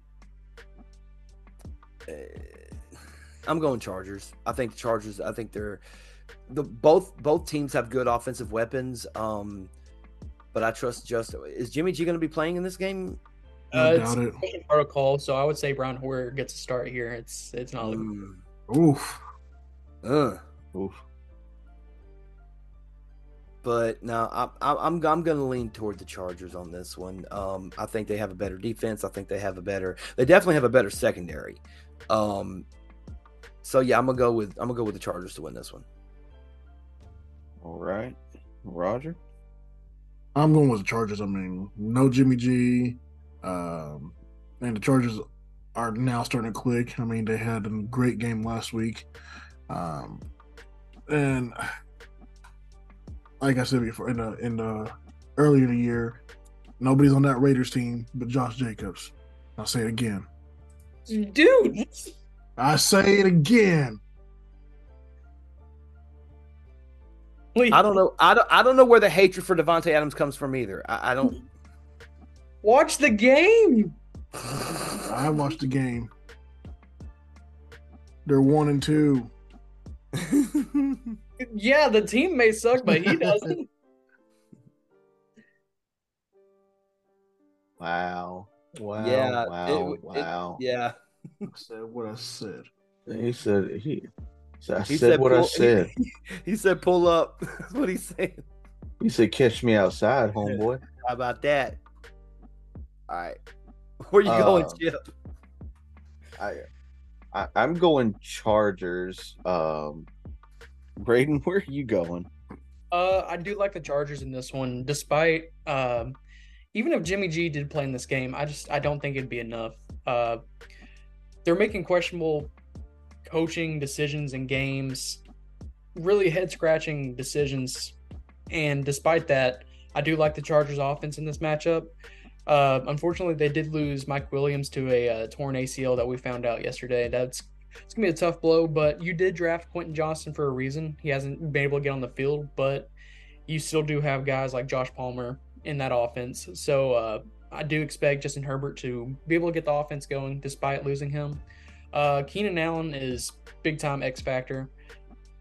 eh, I'm going Chargers. I think the Chargers. I think they're the both both teams have good offensive weapons. Um, but I trust just is Jimmy G going to be playing in this game? Uh, it's it. protocol, so I would say Brian Hoyer gets a start here. It's it's not looking. Mm. Oof. Uh. Oof. But no, I, I, I'm I'm going to lean toward the Chargers on this one. Um, I think they have a better defense. I think they have a better. They definitely have a better secondary. Um, so yeah, I'm gonna go with I'm gonna go with the Chargers to win this one. All right, Roger. I'm going with the Chargers. I mean, no Jimmy G, um, and the Chargers are now starting to click. I mean, they had a great game last week, um, and like I said before, in the in the earlier in the year, nobody's on that Raiders team but Josh Jacobs. I'll say it again, dude. I say it again. I don't know. I don't. I don't know where the hatred for Davante Adams comes from either. I, I don't. Watch the game. [laughs] I watched the game. They're one and two. [laughs] yeah, the team may suck, but he doesn't. [laughs] Wow. Wow. Yeah. Wow. It, wow. It, yeah. I said what I said. He said he so I He said, said what I pull- said. [laughs] He said, "Pull up." That's what he's saying. He said, "Catch me outside, homeboy." How about that? All right. Where you going, Uh, Chip? I, I I'm going Chargers. Um, Braden, [laughs] where are you going? Uh, I do like the Chargers in this one, despite um, even if Jimmy G did play in this game, I just I don't think it'd be enough. Uh, they're making questionable coaching decisions in games, really head scratching decisions, and despite that, I do like the Chargers offense in this matchup. Uh, unfortunately, they did lose Mike Williams to a uh, torn ACL that we found out yesterday. That's it's gonna be a tough blow, but you did draft Quentin Johnston for a reason. He hasn't been able to get on the field, but you still do have guys like Josh Palmer in that offense. So uh, I do expect Justin Herbert to be able to get the offense going despite losing him. Uh, Keenan Allen is big time X factor.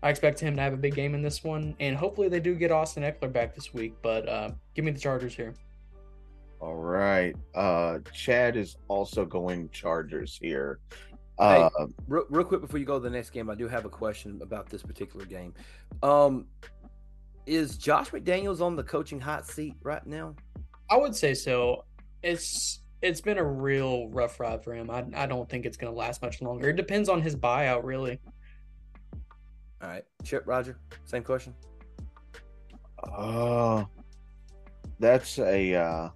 I expect him to have a big game in this one, and hopefully they do get Austin Ekeler back this week. But uh, give me the Chargers here. All right. Uh, Chad is also going Chargers here. Hey. Uh, Real, real quick before you go to the next game, I do have a question about this particular game. Um, is Josh McDaniels on the coaching hot seat right now? I would say so. It's it's been a real rough ride for him. I I don't think it's going to last much longer. It depends on his buyout, really. All right, Chip, Roger, same question. uh, that's a uh,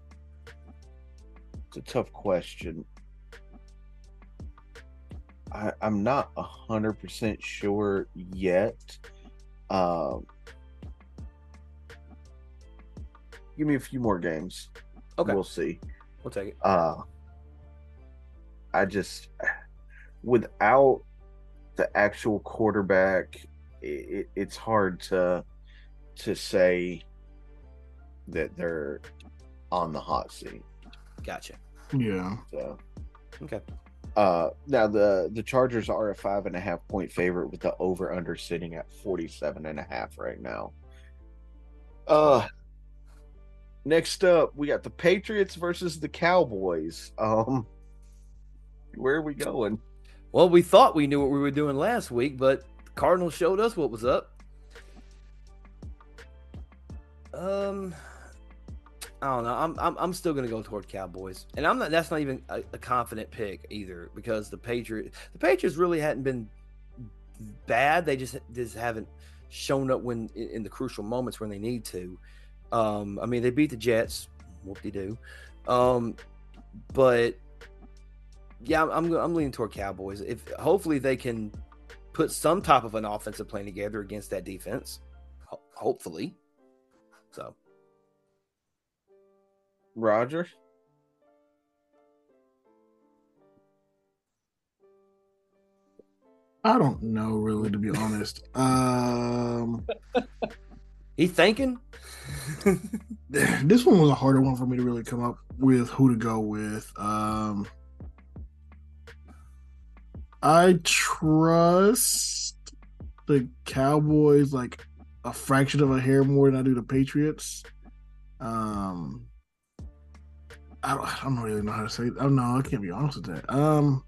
it's a tough question. I, I'm not a hundred percent sure yet. Um, give me a few more games. Okay, We'll see. we'll take it. uh I just without the actual quarterback, it, it's hard to to say that they're on the hot seat. Gotcha. Yeah. So Okay. uh now the the Chargers are a five and a half point favorite with the over under sitting at 47 and a half right now. Uh next up we got the Patriots versus the Cowboys. Um where are we going? Well, we thought we knew what we were doing last week, but the Cardinals showed us what was up. Um, I don't know. I'm I'm, I'm still gonna go toward Cowboys, and I'm not. That's not even a, a confident pick either, because the Patriots the Patriots really hadn't been bad. They just just haven't shown up when in, in the crucial moments when they need to. Um, I mean, they beat the Jets. Whoop de doo. Um, but yeah, I'm, I'm I'm leaning toward Cowboys. If hopefully they can put some type of an offensive plan together against that defense. Ho- hopefully, so Roger? I don't know really to be honest. [laughs] Um he thinking. [laughs] this one was a harder one for me to really come up with who to go with. Um I trust the Cowboys like a fraction of a hair more than I do the Patriots. Um I don't, I don't really know how to say. It. I don't know. I can't be honest with that. Um,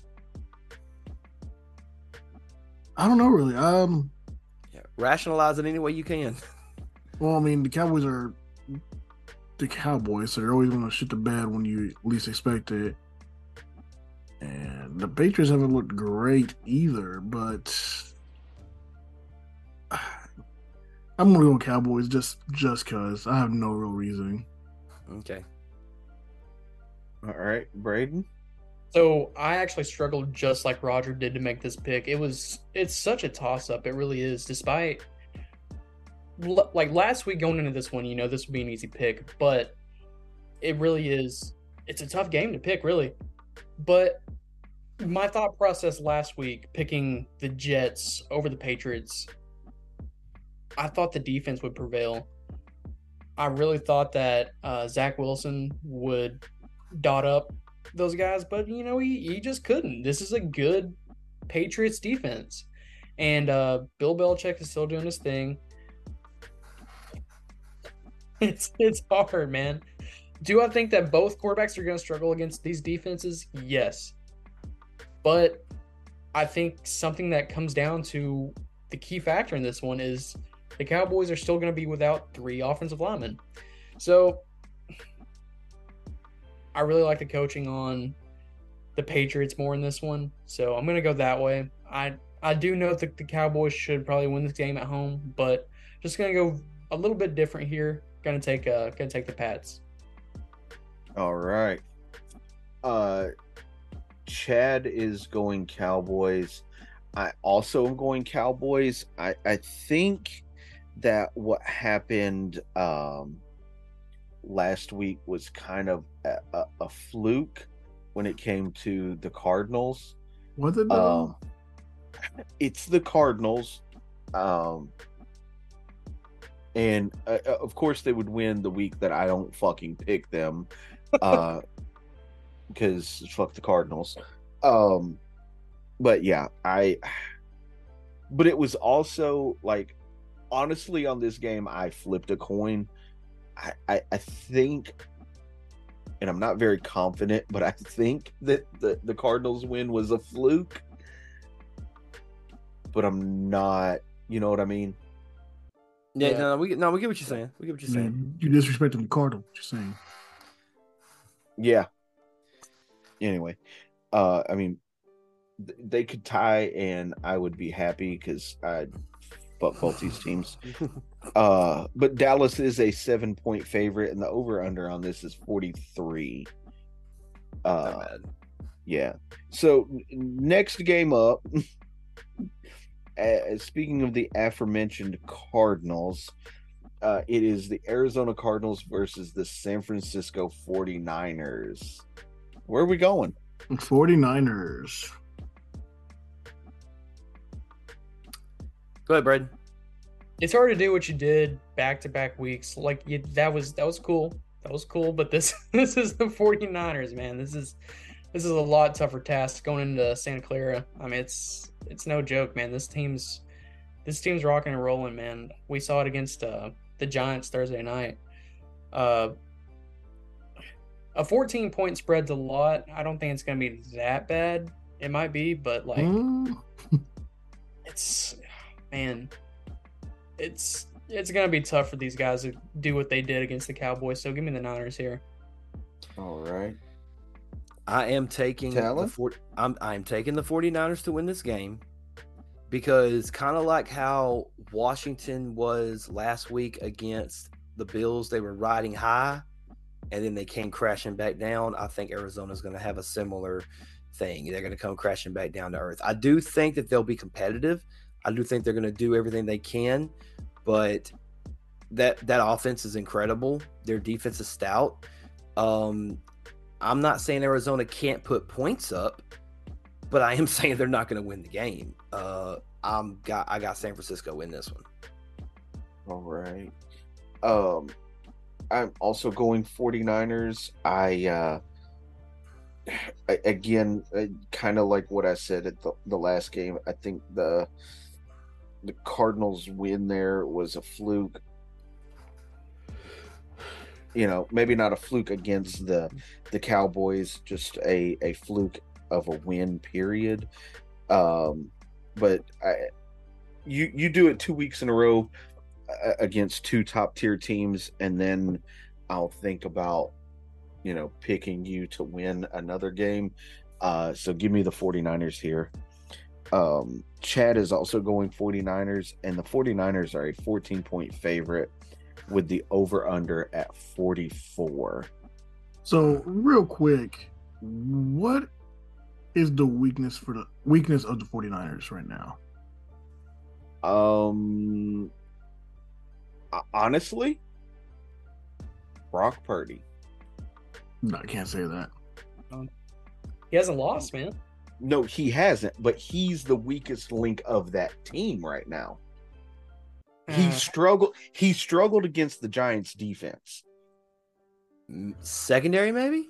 I don't know really. Um, yeah, rationalize it any way you can. [laughs] Well, I mean, the Cowboys are the Cowboys, so they're always going to shit the bed when you least expect it. And the Patriots haven't looked great either, but [sighs] I'm gonna go Cowboys just just cause I have no real reason. Okay. All right, Braden. So I actually struggled just like Roger did to make this pick. It was it's such a toss up. It really is. Despite like last week going into this one, you know this would be an easy pick, but it really is. It's a tough game to pick, really. But my thought process last week picking the Jets over the Patriots, I thought the defense would prevail. I really thought that uh, Zach Wilson would dot up those guys, but you know, he, he just couldn't. This is a good Patriots defense. And uh, Bill Belichick is still doing his thing. [laughs] It's it's hard, man. Do I think that both quarterbacks are going to struggle against these defenses? Yes. But I think something that comes down to the key factor in this one is the Cowboys are still going to be without three offensive linemen. So I really like the coaching on the Patriots more in this one, so I'm gonna go that way. I I do know that the Cowboys should probably win this game at home, but just gonna go a little bit different here. Gonna take uh gonna take the Pats. All right. Uh Chad is going Cowboys. I also am going Cowboys. I I think that what happened um last week was kind of a, a, fluke when it came to the Cardinals. Was it? Um, it's the Cardinals. Um, and uh, of course they would win the week that I don't fucking pick them. Uh, [laughs] because fuck the Cardinals. Um, but yeah, I. But it was also like, honestly, on this game, I flipped a coin I, I, I think, and I'm not very confident, but I think that the, the Cardinals win was a fluke. But I'm not, you know what I mean? Yeah, yeah. no, we no, we get what you're saying. We get what you're saying. Man, you disrespecting the Cardinals, you're saying. Yeah. Anyway, uh, I mean, th- they could tie, and I would be happy because I fuck both these teams. [laughs] Uh, but Dallas is a seven point favorite, and the over under on this is 43. Uh, yeah. So next game up, [laughs] uh, speaking of the aforementioned Cardinals, uh, it is the Arizona Cardinals versus the San Francisco 49ers. Where are we going? 49ers. Go ahead, Brad. It's hard to do what you did back to back weeks. Like you, that was that was cool. That was cool. But this [laughs] this is the 49ers, man. This is this is a lot tougher task going into Santa Clara. I mean, it's it's no joke, man. This team's this team's rocking and rolling, man. We saw it against uh, the Giants Thursday night. Uh, a 14 point spread's a lot. I don't think it's going to be that bad. It might be, but like, [laughs] it's man, it's it's going to be tough for these guys to do what they did against the Cowboys. So give me the Niners here. All right. I am taking Talon? the four, I'm I'm taking the 49ers to win this game because kind of like how Washington was last week against the Bills, they were riding high and then they came crashing back down. I think Arizona's going to have a similar thing. They're going to come crashing back down to earth. I do think that they'll be competitive. I do think they're going to do everything they can, but that that offense is incredible. Their defense is stout. Um, I'm not saying Arizona can't put points up, but I am [laughs] saying they're not going to win the game. Uh, I'm got I got San Francisco in this one. All right. Um I'm also going 49ers. I uh [sighs] again kind of like what I said at the, the last game. I think the the Cardinals win there was a fluke. You know, maybe not a fluke against the the Cowboys, just a a fluke of a win period. Um but I you you do it two weeks in a row uh, against two top tier teams and then i'll think about you know picking you to win another game uh so give me the 49ers here um chad is also going 49ers and the 49ers are a 14 point favorite with the over under at 44 So real quick, what is the weakness for the weakness of the 49ers right now? um honestly brock purdy No, I can't say that. He hasn't lost, man. No, he hasn't, but he's the weakest link of that team right now. He Uh, struggled he struggled against the Giants defense. Secondary, maybe.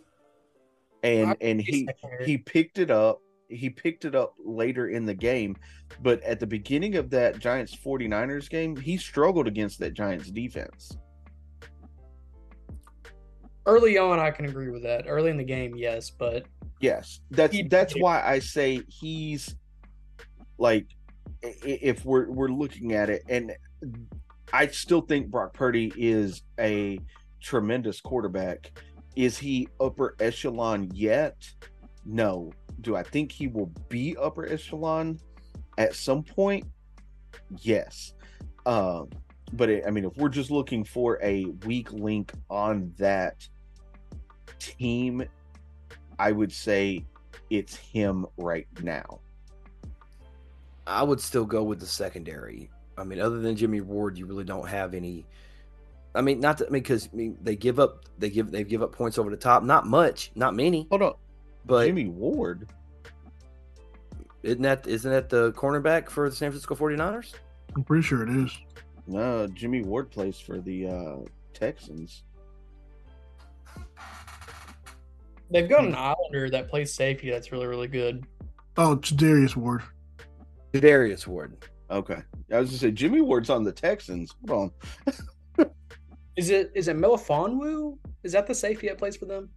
And I- and he he picked it up. He picked it up later in the game, but at the beginning of that Giants 49ers game, he struggled against that Giants defense. Early on, I can agree with that. Early in the game, yes, but Yes, that's He- that's why I say he's like if we're we're looking at it, and I still think Brock Purdy is a tremendous quarterback. Is he upper echelon yet? No. Do I think he will be upper echelon at some point? Yes. Um, but it, I mean, if we're just looking for a weak link on that team, I would say it's him right now. I would still go with the secondary. I mean, other than Jimmy Ward, you really don't have any. I mean, not that, I mean, because I mean, they give up, they give, they give up points over the top. Not much, not many, Hold on, but Jimmy Ward. isn't that isn't that the cornerback for the San Francisco 49ers? I'm pretty sure it is. No, Jimmy Ward plays for the uh, Texans. They've got an Islander that plays safety that's really, really good. Oh, it's Darius Ward. Darius Ward. Okay, I was gonna say Jimmy Ward's on the Texans. Hold on, [laughs] Is it is it Melifonwu? Is that the safety that plays for them?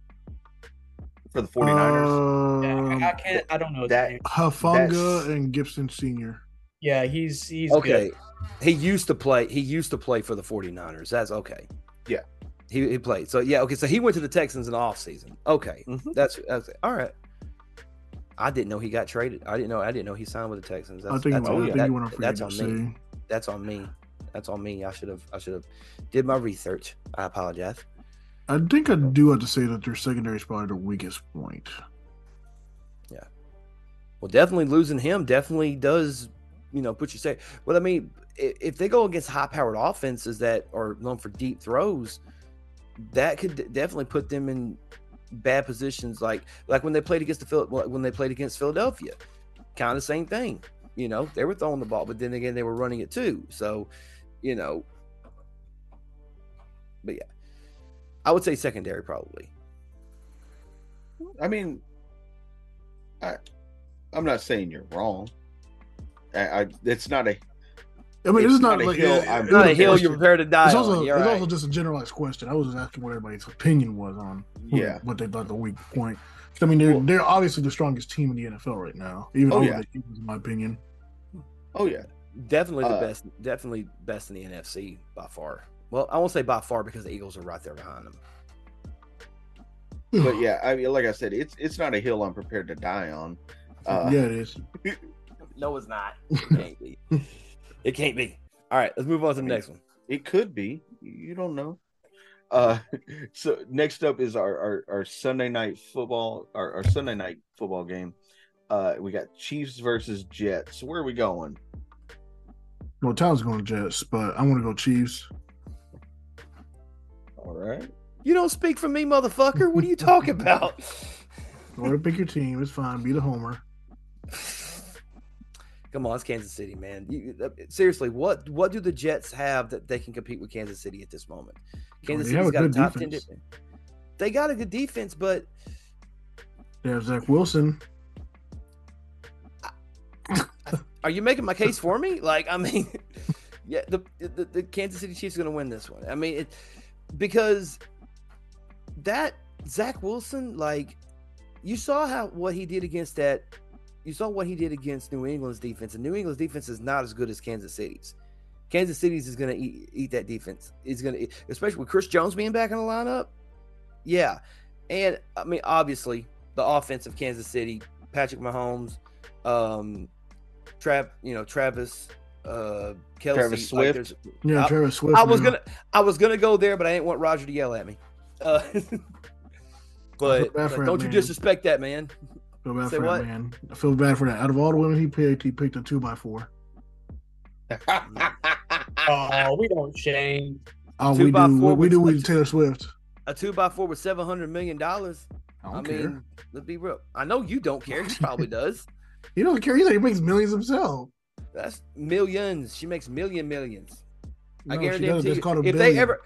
for the 49ers. Um, I, I can't. I don't know his that- name. Hufanga That's- and Gibson Senior. Yeah, he's he's Okay. good. He used to play, he used to play for the 49ers. That's okay. Yeah. He, he played. So, yeah, okay. So he went to the Texans in the offseason. Okay. Mhm. That's, that's all right. I didn't know he got traded. I didn't know. I didn't know he signed with the Texans. That's, I think, that's, I on, think that- you want to that's on me. That's on me. That's on me. I should have. I should have did my research. I apologize. I think I do have to say that their secondary is probably their weakest point. Yeah. Well, definitely losing him definitely does, you know, put you say. Well, I mean, if they go against high-powered offenses that are known for deep throws, that could definitely put them in bad positions. Like like when they played against the when they played against Philadelphia, kind of the same thing. You know, they were throwing the ball, but then again, they were running it too. So, you know, but yeah, I would say secondary probably. I mean, I I'm not saying you're wrong. I, I it's not a I mean, It's it's, not, not a like hill yeah, I'm- it's Not a a hill you're prepared to die It's also You're it's right. also just a generalized question. I was just asking what everybody's opinion was on who- Yeah. what they thought the weak point. I mean, they're they're obviously the strongest team in the NFL right now, even Oh, over yeah. the Eagles, in my opinion. oh yeah. Definitely the Uh, best. Definitely best in the NFC by far. Well, I won't say by far because the Eagles are right there behind them. But yeah, I mean like I said, it's it's not a hill I'm prepared to die on. Uh yeah, it is. [laughs] No, it's not. [laughs] It can't be. It can't be. All right, let's move on to the next one. It could be. You don't know. Uh, [laughs] so next up is our our, our Sunday night football, our, our Sunday night football game. Uh, we got Chiefs versus Jets. Where are we going? Well, Tom's going Jets, but I want to go Chiefs. All right. You don't speak for me, motherfucker. What are you talking [laughs] about? Go ahead and pick your team. It's fine. Be the homer. [laughs] Come on, it's Kansas City, man. You, uh, seriously, what what do the Jets have that they can compete with Kansas City at this moment? Kansas they have City's got a top ten. defense. defense. They got a good defense, but They have Zach Wilson. are you making my case for me? Like, I mean, [laughs] yeah, the the, the Kansas City Chiefs are going to win this one. I mean, it, because that Zach Wilson, like, you saw how what he did against that. You saw what he did against New England's defense, and New England's defense is not as good as Kansas City's. Kansas City's is going to eat, eat that defense. Is going to, especially with Chris Jones being back in the lineup. Yeah, and I mean, obviously, the offense of Kansas City, Patrick Mahomes, um, Trav, you know, Travis, uh, Kelce, Travis Swift. there's- Yeah, I- Travis Swift. I was now. gonna, I was gonna go there, but I didn't want Roger to yell at me. Uh, [laughs] but, but don't you man. disrespect that man. Feel bad say for what? that man. I feel bad for that. Out of all the women he picked, he picked a two by four. [laughs] Oh, we don't shame. Oh, Two we do. four We, we do with Taylor Swift. A two by four with seven hundred million dollars. I I, don't care. mean, let's be real. I know you don't care. He probably [laughs] does. he don't care. He, he makes millions himself. That's millions. She makes million millions. I No, she guarantee doesn't. you. It's called a If they ever,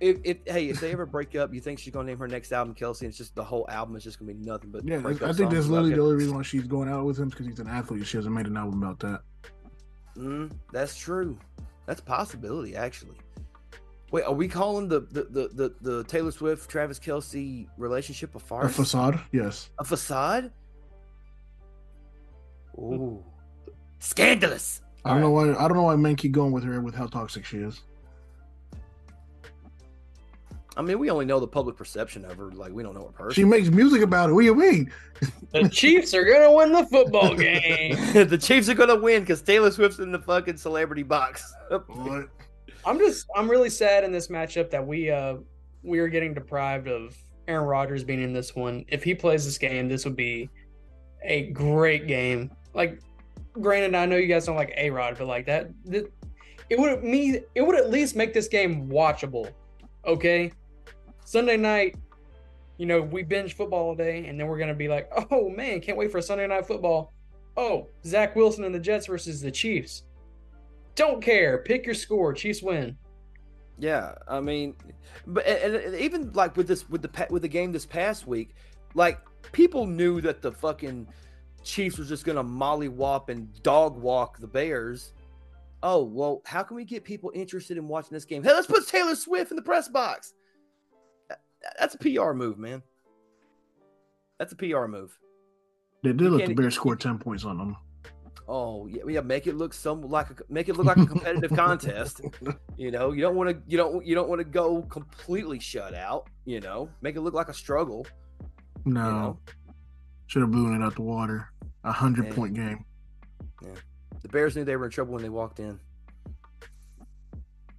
if, if hey, if they ever break up, you think she's gonna name her next album Kelce? And it's just the whole album is just gonna be nothing but Yeah, I think that's literally the only reason why she's going out with him because he's an athlete. She hasn't made an album about that. Mm, that's true. That's a possibility, actually. Wait, are we calling the the the the, the Taylor Swift Travis Kelce relationship a A facade, yes. A facade? Ooh, scandalous. I don't know why. I don't know why men keep going with her with how toxic she is. I mean, we only know the public perception of her. Like, we don't know her person. She makes music about it. What do you mean? The Chiefs are gonna win the football [laughs] game. [laughs] the Chiefs are gonna win because Taylor Swift's in the fucking celebrity box. What? I'm just I'm really sad in this matchup that we uh we are getting deprived of Aaron Rodgers being in this one. If he plays this game, this would be a great game. Like, granted, I know you guys don't like A Rod, but like that, th- it would me it would at least make this game watchable. Okay, Sunday night, you know we binge football all day, and then we're gonna be like, oh man, can't wait for Sunday night football. Oh, Zach Wilson and the Jets versus the Chiefs. Don't care. Pick your score. Chiefs win. Yeah, I mean, but and, and even like with this with the with the game this past week, like people knew that the fucking Chiefs was just gonna mollywop and dog walk the Bears. Oh well, how can we get people interested in watching this game? Hey, let's put Taylor Swift in the press box. That- That's a PR move, man. That's a PR move. They did let the Bears score ten points on them. Oh yeah, yeah. Make it look some like a make it look like a competitive [laughs] contest. You know, you don't want to you don't you don't want to go completely shut out. You know, make it look like a struggle. No, You know, should have blown it out the water. A hundred point game. Yeah, the Bears knew they were in trouble when they walked in.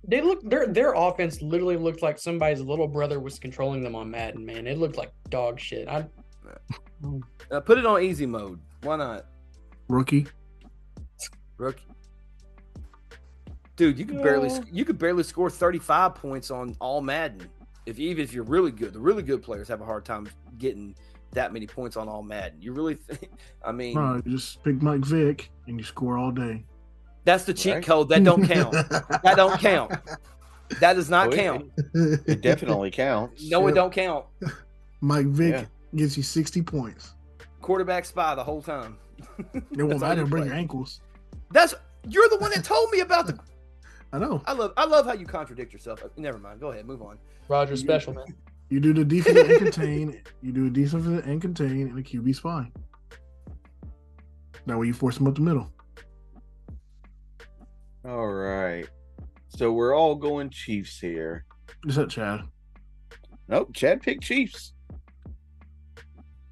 They look their their offense literally looked like somebody's little brother was controlling them on Madden. Man, it looked like dog shit. I Uh, put it on easy mode. Why not, Rookie. rookie? Dude, you could barely Yeah. sc- you could barely score thirty five points on all Madden. If even if you're really good, the really good players have a hard time getting that many points on all Madden. You really think? [laughs] I mean, No, you just pick Mike Vick and you score all day. That's the cheat Right. code. That don't count. [laughs] that don't count. That does not Oh, count. It definitely counts. No, it don't count. Mike Vick Yeah. gives you 60 points. Quarterback spy the whole time. It That's won't all matter. You bring your ankles. That's you're the one that told me about the. [laughs] I know. I love I love how you contradict yourself. Uh, Never mind. Go ahead. Move on. Roger special man. You do the defense and contain. You do a defense and contain and a QB spy. That way you force them up the middle. All right. So we're all going Chiefs here. Is that Chad? Nope, Chad picked Chiefs.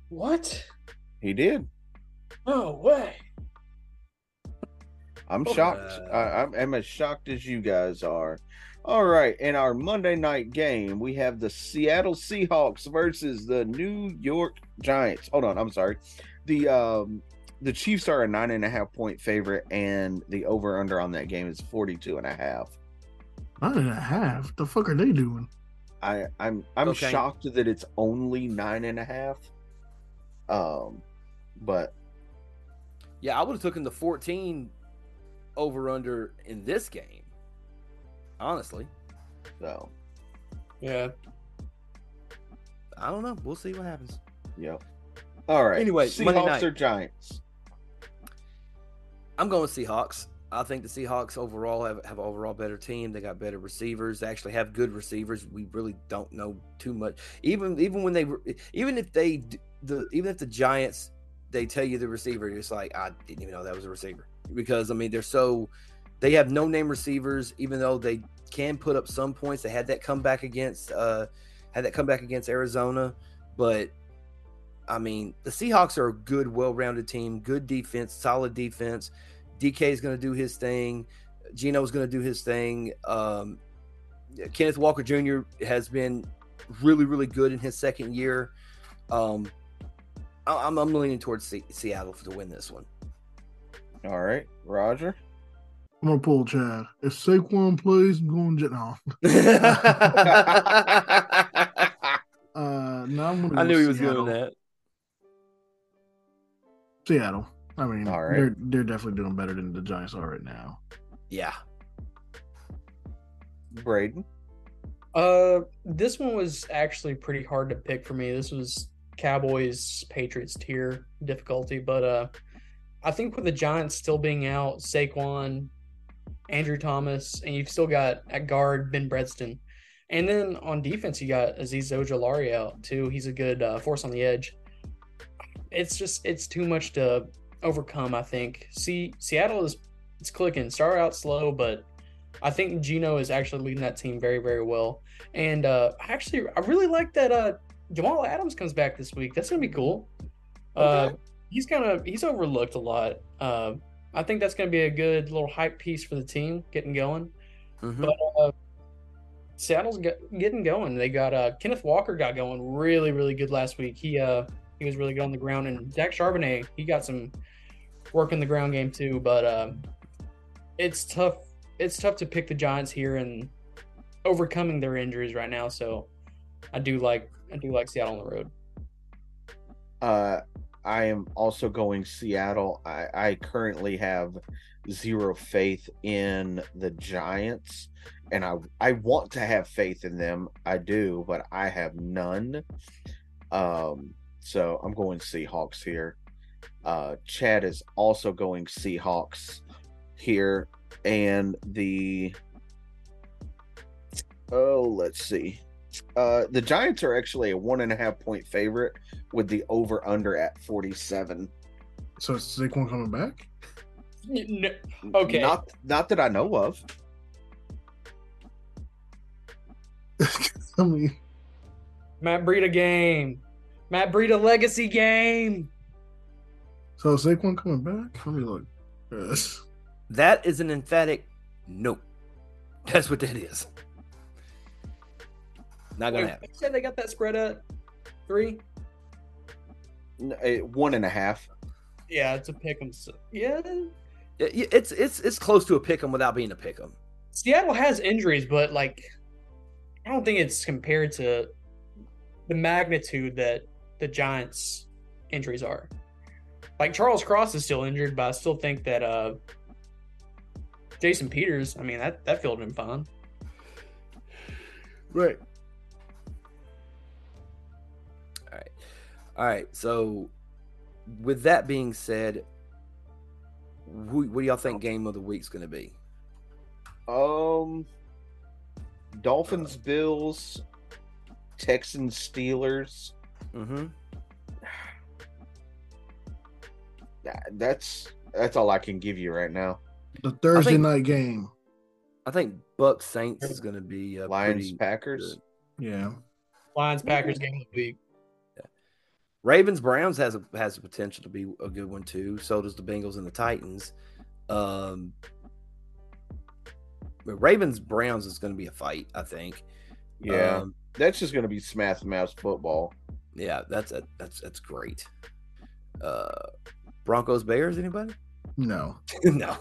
What? He did. No way. I'm Oh, shocked. uh, I, I'm, I'm as shocked as you guys are. All right, in our Monday night game, we have the Seattle Seahawks versus the New York Giants. Hold on, I'm sorry. The um the Chiefs are a nine and a half point favorite, and the over under on that game is 42 and a half. Nine and a half. The fuck are they doing? I I'm I'm Okay. shocked that it's only nine and a half. Um, but Yeah, I would have taken the 14 over under in this game. Honestly, so Yeah. I don't know. We'll see what happens. yep. All right. Anyway, Monday Seahawks night. or Giants? I'm going Seahawks. I think the Seahawks overall have, have an overall better team. They got better receivers. They actually have good receivers. We really don't know too much. Even even when they even if they the even if the Giants they tell you the receiver, it's like I didn't even know that was a receiver because I mean they're so they have no name receivers. Even though they can put up some points, they had that comeback against uh had that comeback against Arizona, but I mean, the Seahawks are a good, well-rounded team, good defense, solid defense. DK is going to do his thing. Gino is going to do his thing. Um, Kenneth Walker Jr. has been really, really good in his second year. Um, I- I'm, I'm leaning towards Se- Seattle to win this one. All right, Roger. I'm gonna pull Chad. If Saquon plays, I'm going Jet. No. [laughs] Uh, no, I'm gonna I go knew he was Seattle. doing that. Seattle. I mean, All right. they're they're definitely doing better than the Giants are right now. Yeah. Braden. Uh, this one was actually pretty hard to pick for me. This was Cowboys Patriots tier difficulty, but uh, I think with the Giants still being out, Saquon, Andrew Thomas, and you've still got at guard Ben Bredeson, and then on defense you got Azeez Ojulari out too. He's a good uh, force on the edge. It's just it's too much to overcome. I think. See, Seattle is it's clicking. Start out slow, but I think Gino is actually leading that team very, very well. And uh actually I really like that uh Jamal Adams comes back this week. That's gonna be cool. Uh he's kind of he's overlooked a lot. Uh I think that's gonna be a good little hype piece for the team getting going. Mhm. But uh Seattle's get, getting going. They got uh Kenneth Walker got going really, really good last week. He uh he was really good on the ground and Zach Charbonnet, he got some work in the ground game too, but um it's tough it's tough to pick the Giants here and overcoming their injuries right now. So I do like I do like Seattle on the road. Uh, I am also going Seattle. I, I currently have zero faith in the Giants, and I I want to have faith in them. I do, but I have none. Um, so I'm going Seahawks here. Uh, Chad is also going Seahawks here, and the oh, let's see. Uh, the Giants are actually a one and a half point favorite with the over under at 47. So is Saquon coming back? N- Okay. Not not that I know of. [laughs] I mean, Matt Breida game. Matt Breida legacy game. so is Saquon coming back? Let me look. Yes. That is an emphatic no. That's what that is. Not gonna Wait, happen. you said they got that spread at three? Eh, One and a half. Yeah, it's a pick 'em. Yeah. It's it's it's close to a pick 'em without being a pick 'em. Seattle has injuries, but like I don't think it's compared to the magnitude that the Giants' injuries are. Like Charles Cross is still injured, but I still think that uh, Jason Peters. I mean that that fielded him fine. Right. All right. All right. So, with that being said, who, what do y'all think game of the week's going to be? Um, Dolphins, Bills, Texans, Steelers. Mm-hmm. [sighs] Yeah, That's that's all I can give you right now. The Thursday think- night game. I think Bucks Saints is going to be uh, Lions, Packers. good. Yeah. Lions Packers game of the week. Ravens Browns has a has the potential to be a good one too. So does the Bengals and the Titans. Um, but Ravens Browns is going to be a fight. I think. Yeah, Um, that's just going to be smash mouse football. Yeah. That's a, that's that's great. Uh, Broncos Bears. Anybody? No. [laughs] no.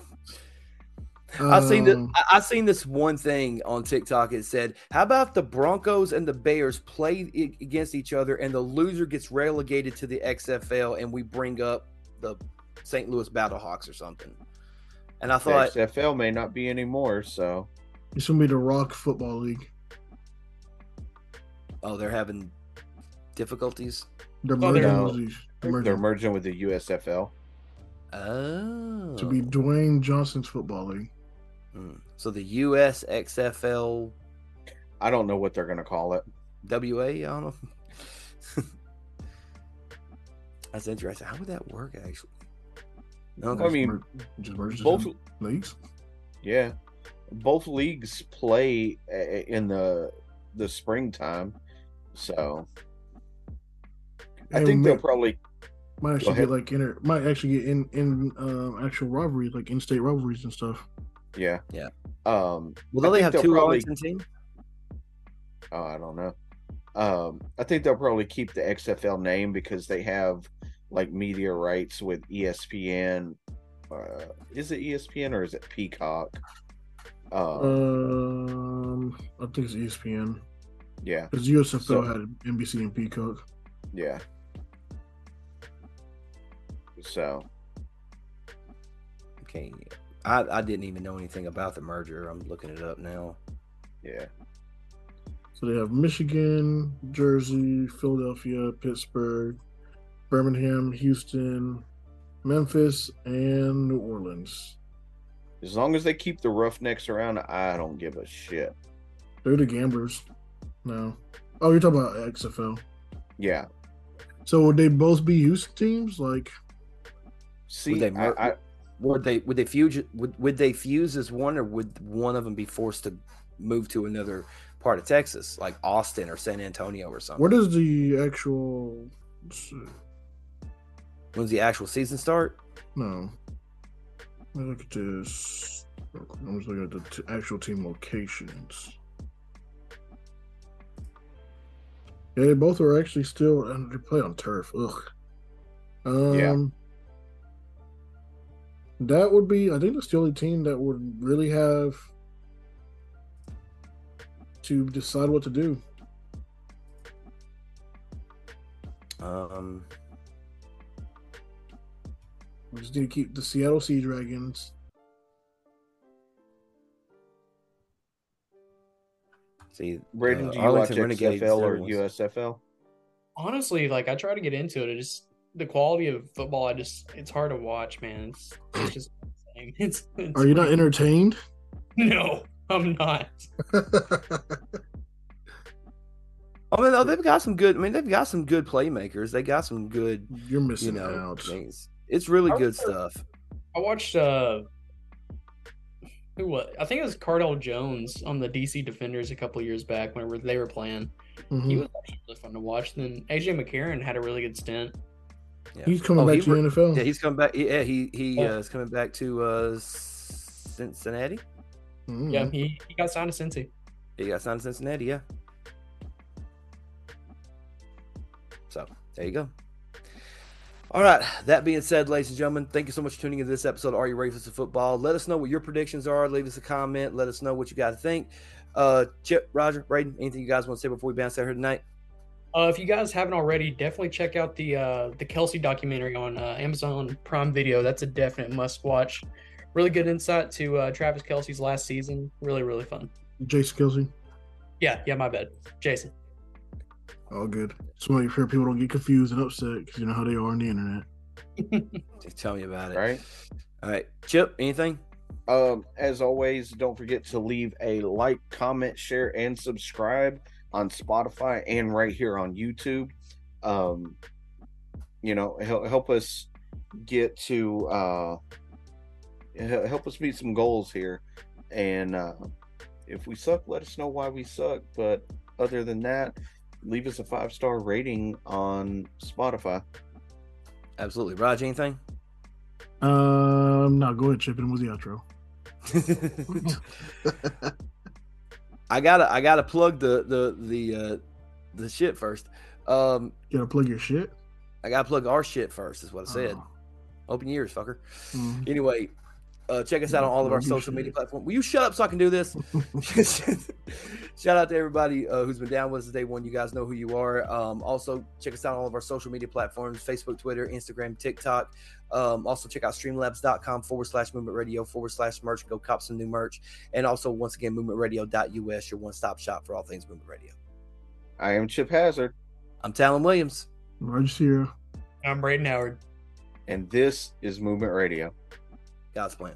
I seen this. Um, I I seen this one thing on TikTok. It said, "How about the Broncos and the Bears play i- against each other, and the loser gets relegated to the XFL, and we bring up the St. Louis Battlehawks or something." And I The thought, XFL may not be anymore, so It's gonna be the Rock Football League. "Oh, they're having difficulties." They're Oh, they're- merging with these. They're they're merging merging with the USFL. Oh, to be Dwayne Johnson's Football League. Hmm. so the USXFL. I don't know what they're going to call it. WA. I don't know. [laughs] That's interesting. How would that work actually? Okay. I mean, Mer- just merge both leagues. Yeah, both leagues play in the the springtime, so I And think they'll probably might actually get like inter might actually get in in um, actual rivalries like in state rivalries and stuff. yeah Yeah. Um, Well, they have two probably- Arlington teams? oh, I don't know. Um, I think they'll probably keep the XFL name because they have like media rights with ESPN. Uh, is it ESPN or is it Peacock? Um, Um, I think it's ESPN yeah, because USFL So- had NBC and Peacock. yeah. So Okay. I, I didn't even know anything about the merger. I'm looking it up now. yeah, So they have Michigan, Jersey, Philadelphia, Pittsburgh, Birmingham, Houston, Memphis, and New Orleans. as long as they keep the Roughnecks around, I don't give a shit. They're the gamblers No. Oh, you're talking about XFL. Yeah. So would they both be youth teams? Like, See, they mer- I, Would they would they fuse would would they fuse as one or would one of them be forced to move to another part of Texas, like Austin or San Antonio or something? what is the actual? When's the actual season start? No. Let me look at this. I'm just looking at the t- actual team locations. Yeah, they both are actually still and they play on turf. Ugh. Um, Yeah. That would be, I think, that's the only team that would really have to decide what to do. Um, We just need to keep the Seattle Sea Dragons. see, Braden, uh, do you watch Arlington Renegades, XFL or USFL? Honestly, like I try to get into it. It just the quality of football. I just it's hard to watch, man. It's it's just the same. [laughs] It's, it's Are you not entertained? [laughs] No, I'm not. [laughs] I mean, oh, they've got some good. I mean, they've got some good playmakers. They got some good, You're you missing know, out. things. It's really I good remember- stuff. I watched uh who what I think it was Cardale Jones on the DC Defenders a couple years back whenever they were playing. Mhm. He was actually really fun to watch. Then AJ McCarron had a really good stint. Yeah. He's coming Oh, back he to the NFL. Yeah, he's coming back. Yeah, he he Oh. uh, is coming back to uh, Cincinnati. Mhm. Yeah, he, he got signed to Cincy. He got signed to Cincinnati. Yeah. So there you go. All right. That being said, ladies and gentlemen, thank you so much for tuning into this episode of Are You Ready for Some Football? Let us know what your predictions are. Leave us a comment. Let us know what you guys think. Uh, Chip, Roger, Braden, anything you guys want to say before we bounce out here tonight? Uh, if you guys haven't already, definitely check out the uh, the Kelce documentary on uh, Amazon Prime Video. That's a definite must watch. Really good insight to uh, Travis Kelce's last season. Really, really fun. Jason Kelce. Yeah, yeah, my bad, Jason. All good. Just want to make sure people don't get confused and upset because you know how they are on the internet. [laughs] Just tell me about it. Right. All right, Chip. Anything? Um, as always, don't forget to leave a like, comment, share, and subscribe on Spotify and right here on YouTube. Um, you know, help, help us get to uh, help us meet some goals here. And uh, if we suck, let us know why we suck. But other than that, leave us a five star rating on Spotify. Absolutely, Raj. Anything? Um, now go ahead, Chip, and with the outro. [laughs] [laughs] I gotta I gotta plug the the the uh the shit first. Um You gotta plug your shit. I gotta plug our shit first, is what I said. Oh. Open your ears, fucker. Mhm. Anyway, uh check us out on all of our social media platforms. Will you shut up so I can do this? [laughs] Shout out to everybody uh, who's been down with us day one. You guys know who you are. Um, also, check us out on all of our social media platforms Facebook, Twitter, Instagram, TikTok. Um, also, check out streamlabs.com forward slash movement radio forward slash merch. Go cop some new merch. And also, once again, movementradio.us, your one stop shop for all things movement radio. I am Chip Hazard, I'm Talon Williams. Roger Sierra. I'm Braden Howard. and this is Movement Radio. God's plan.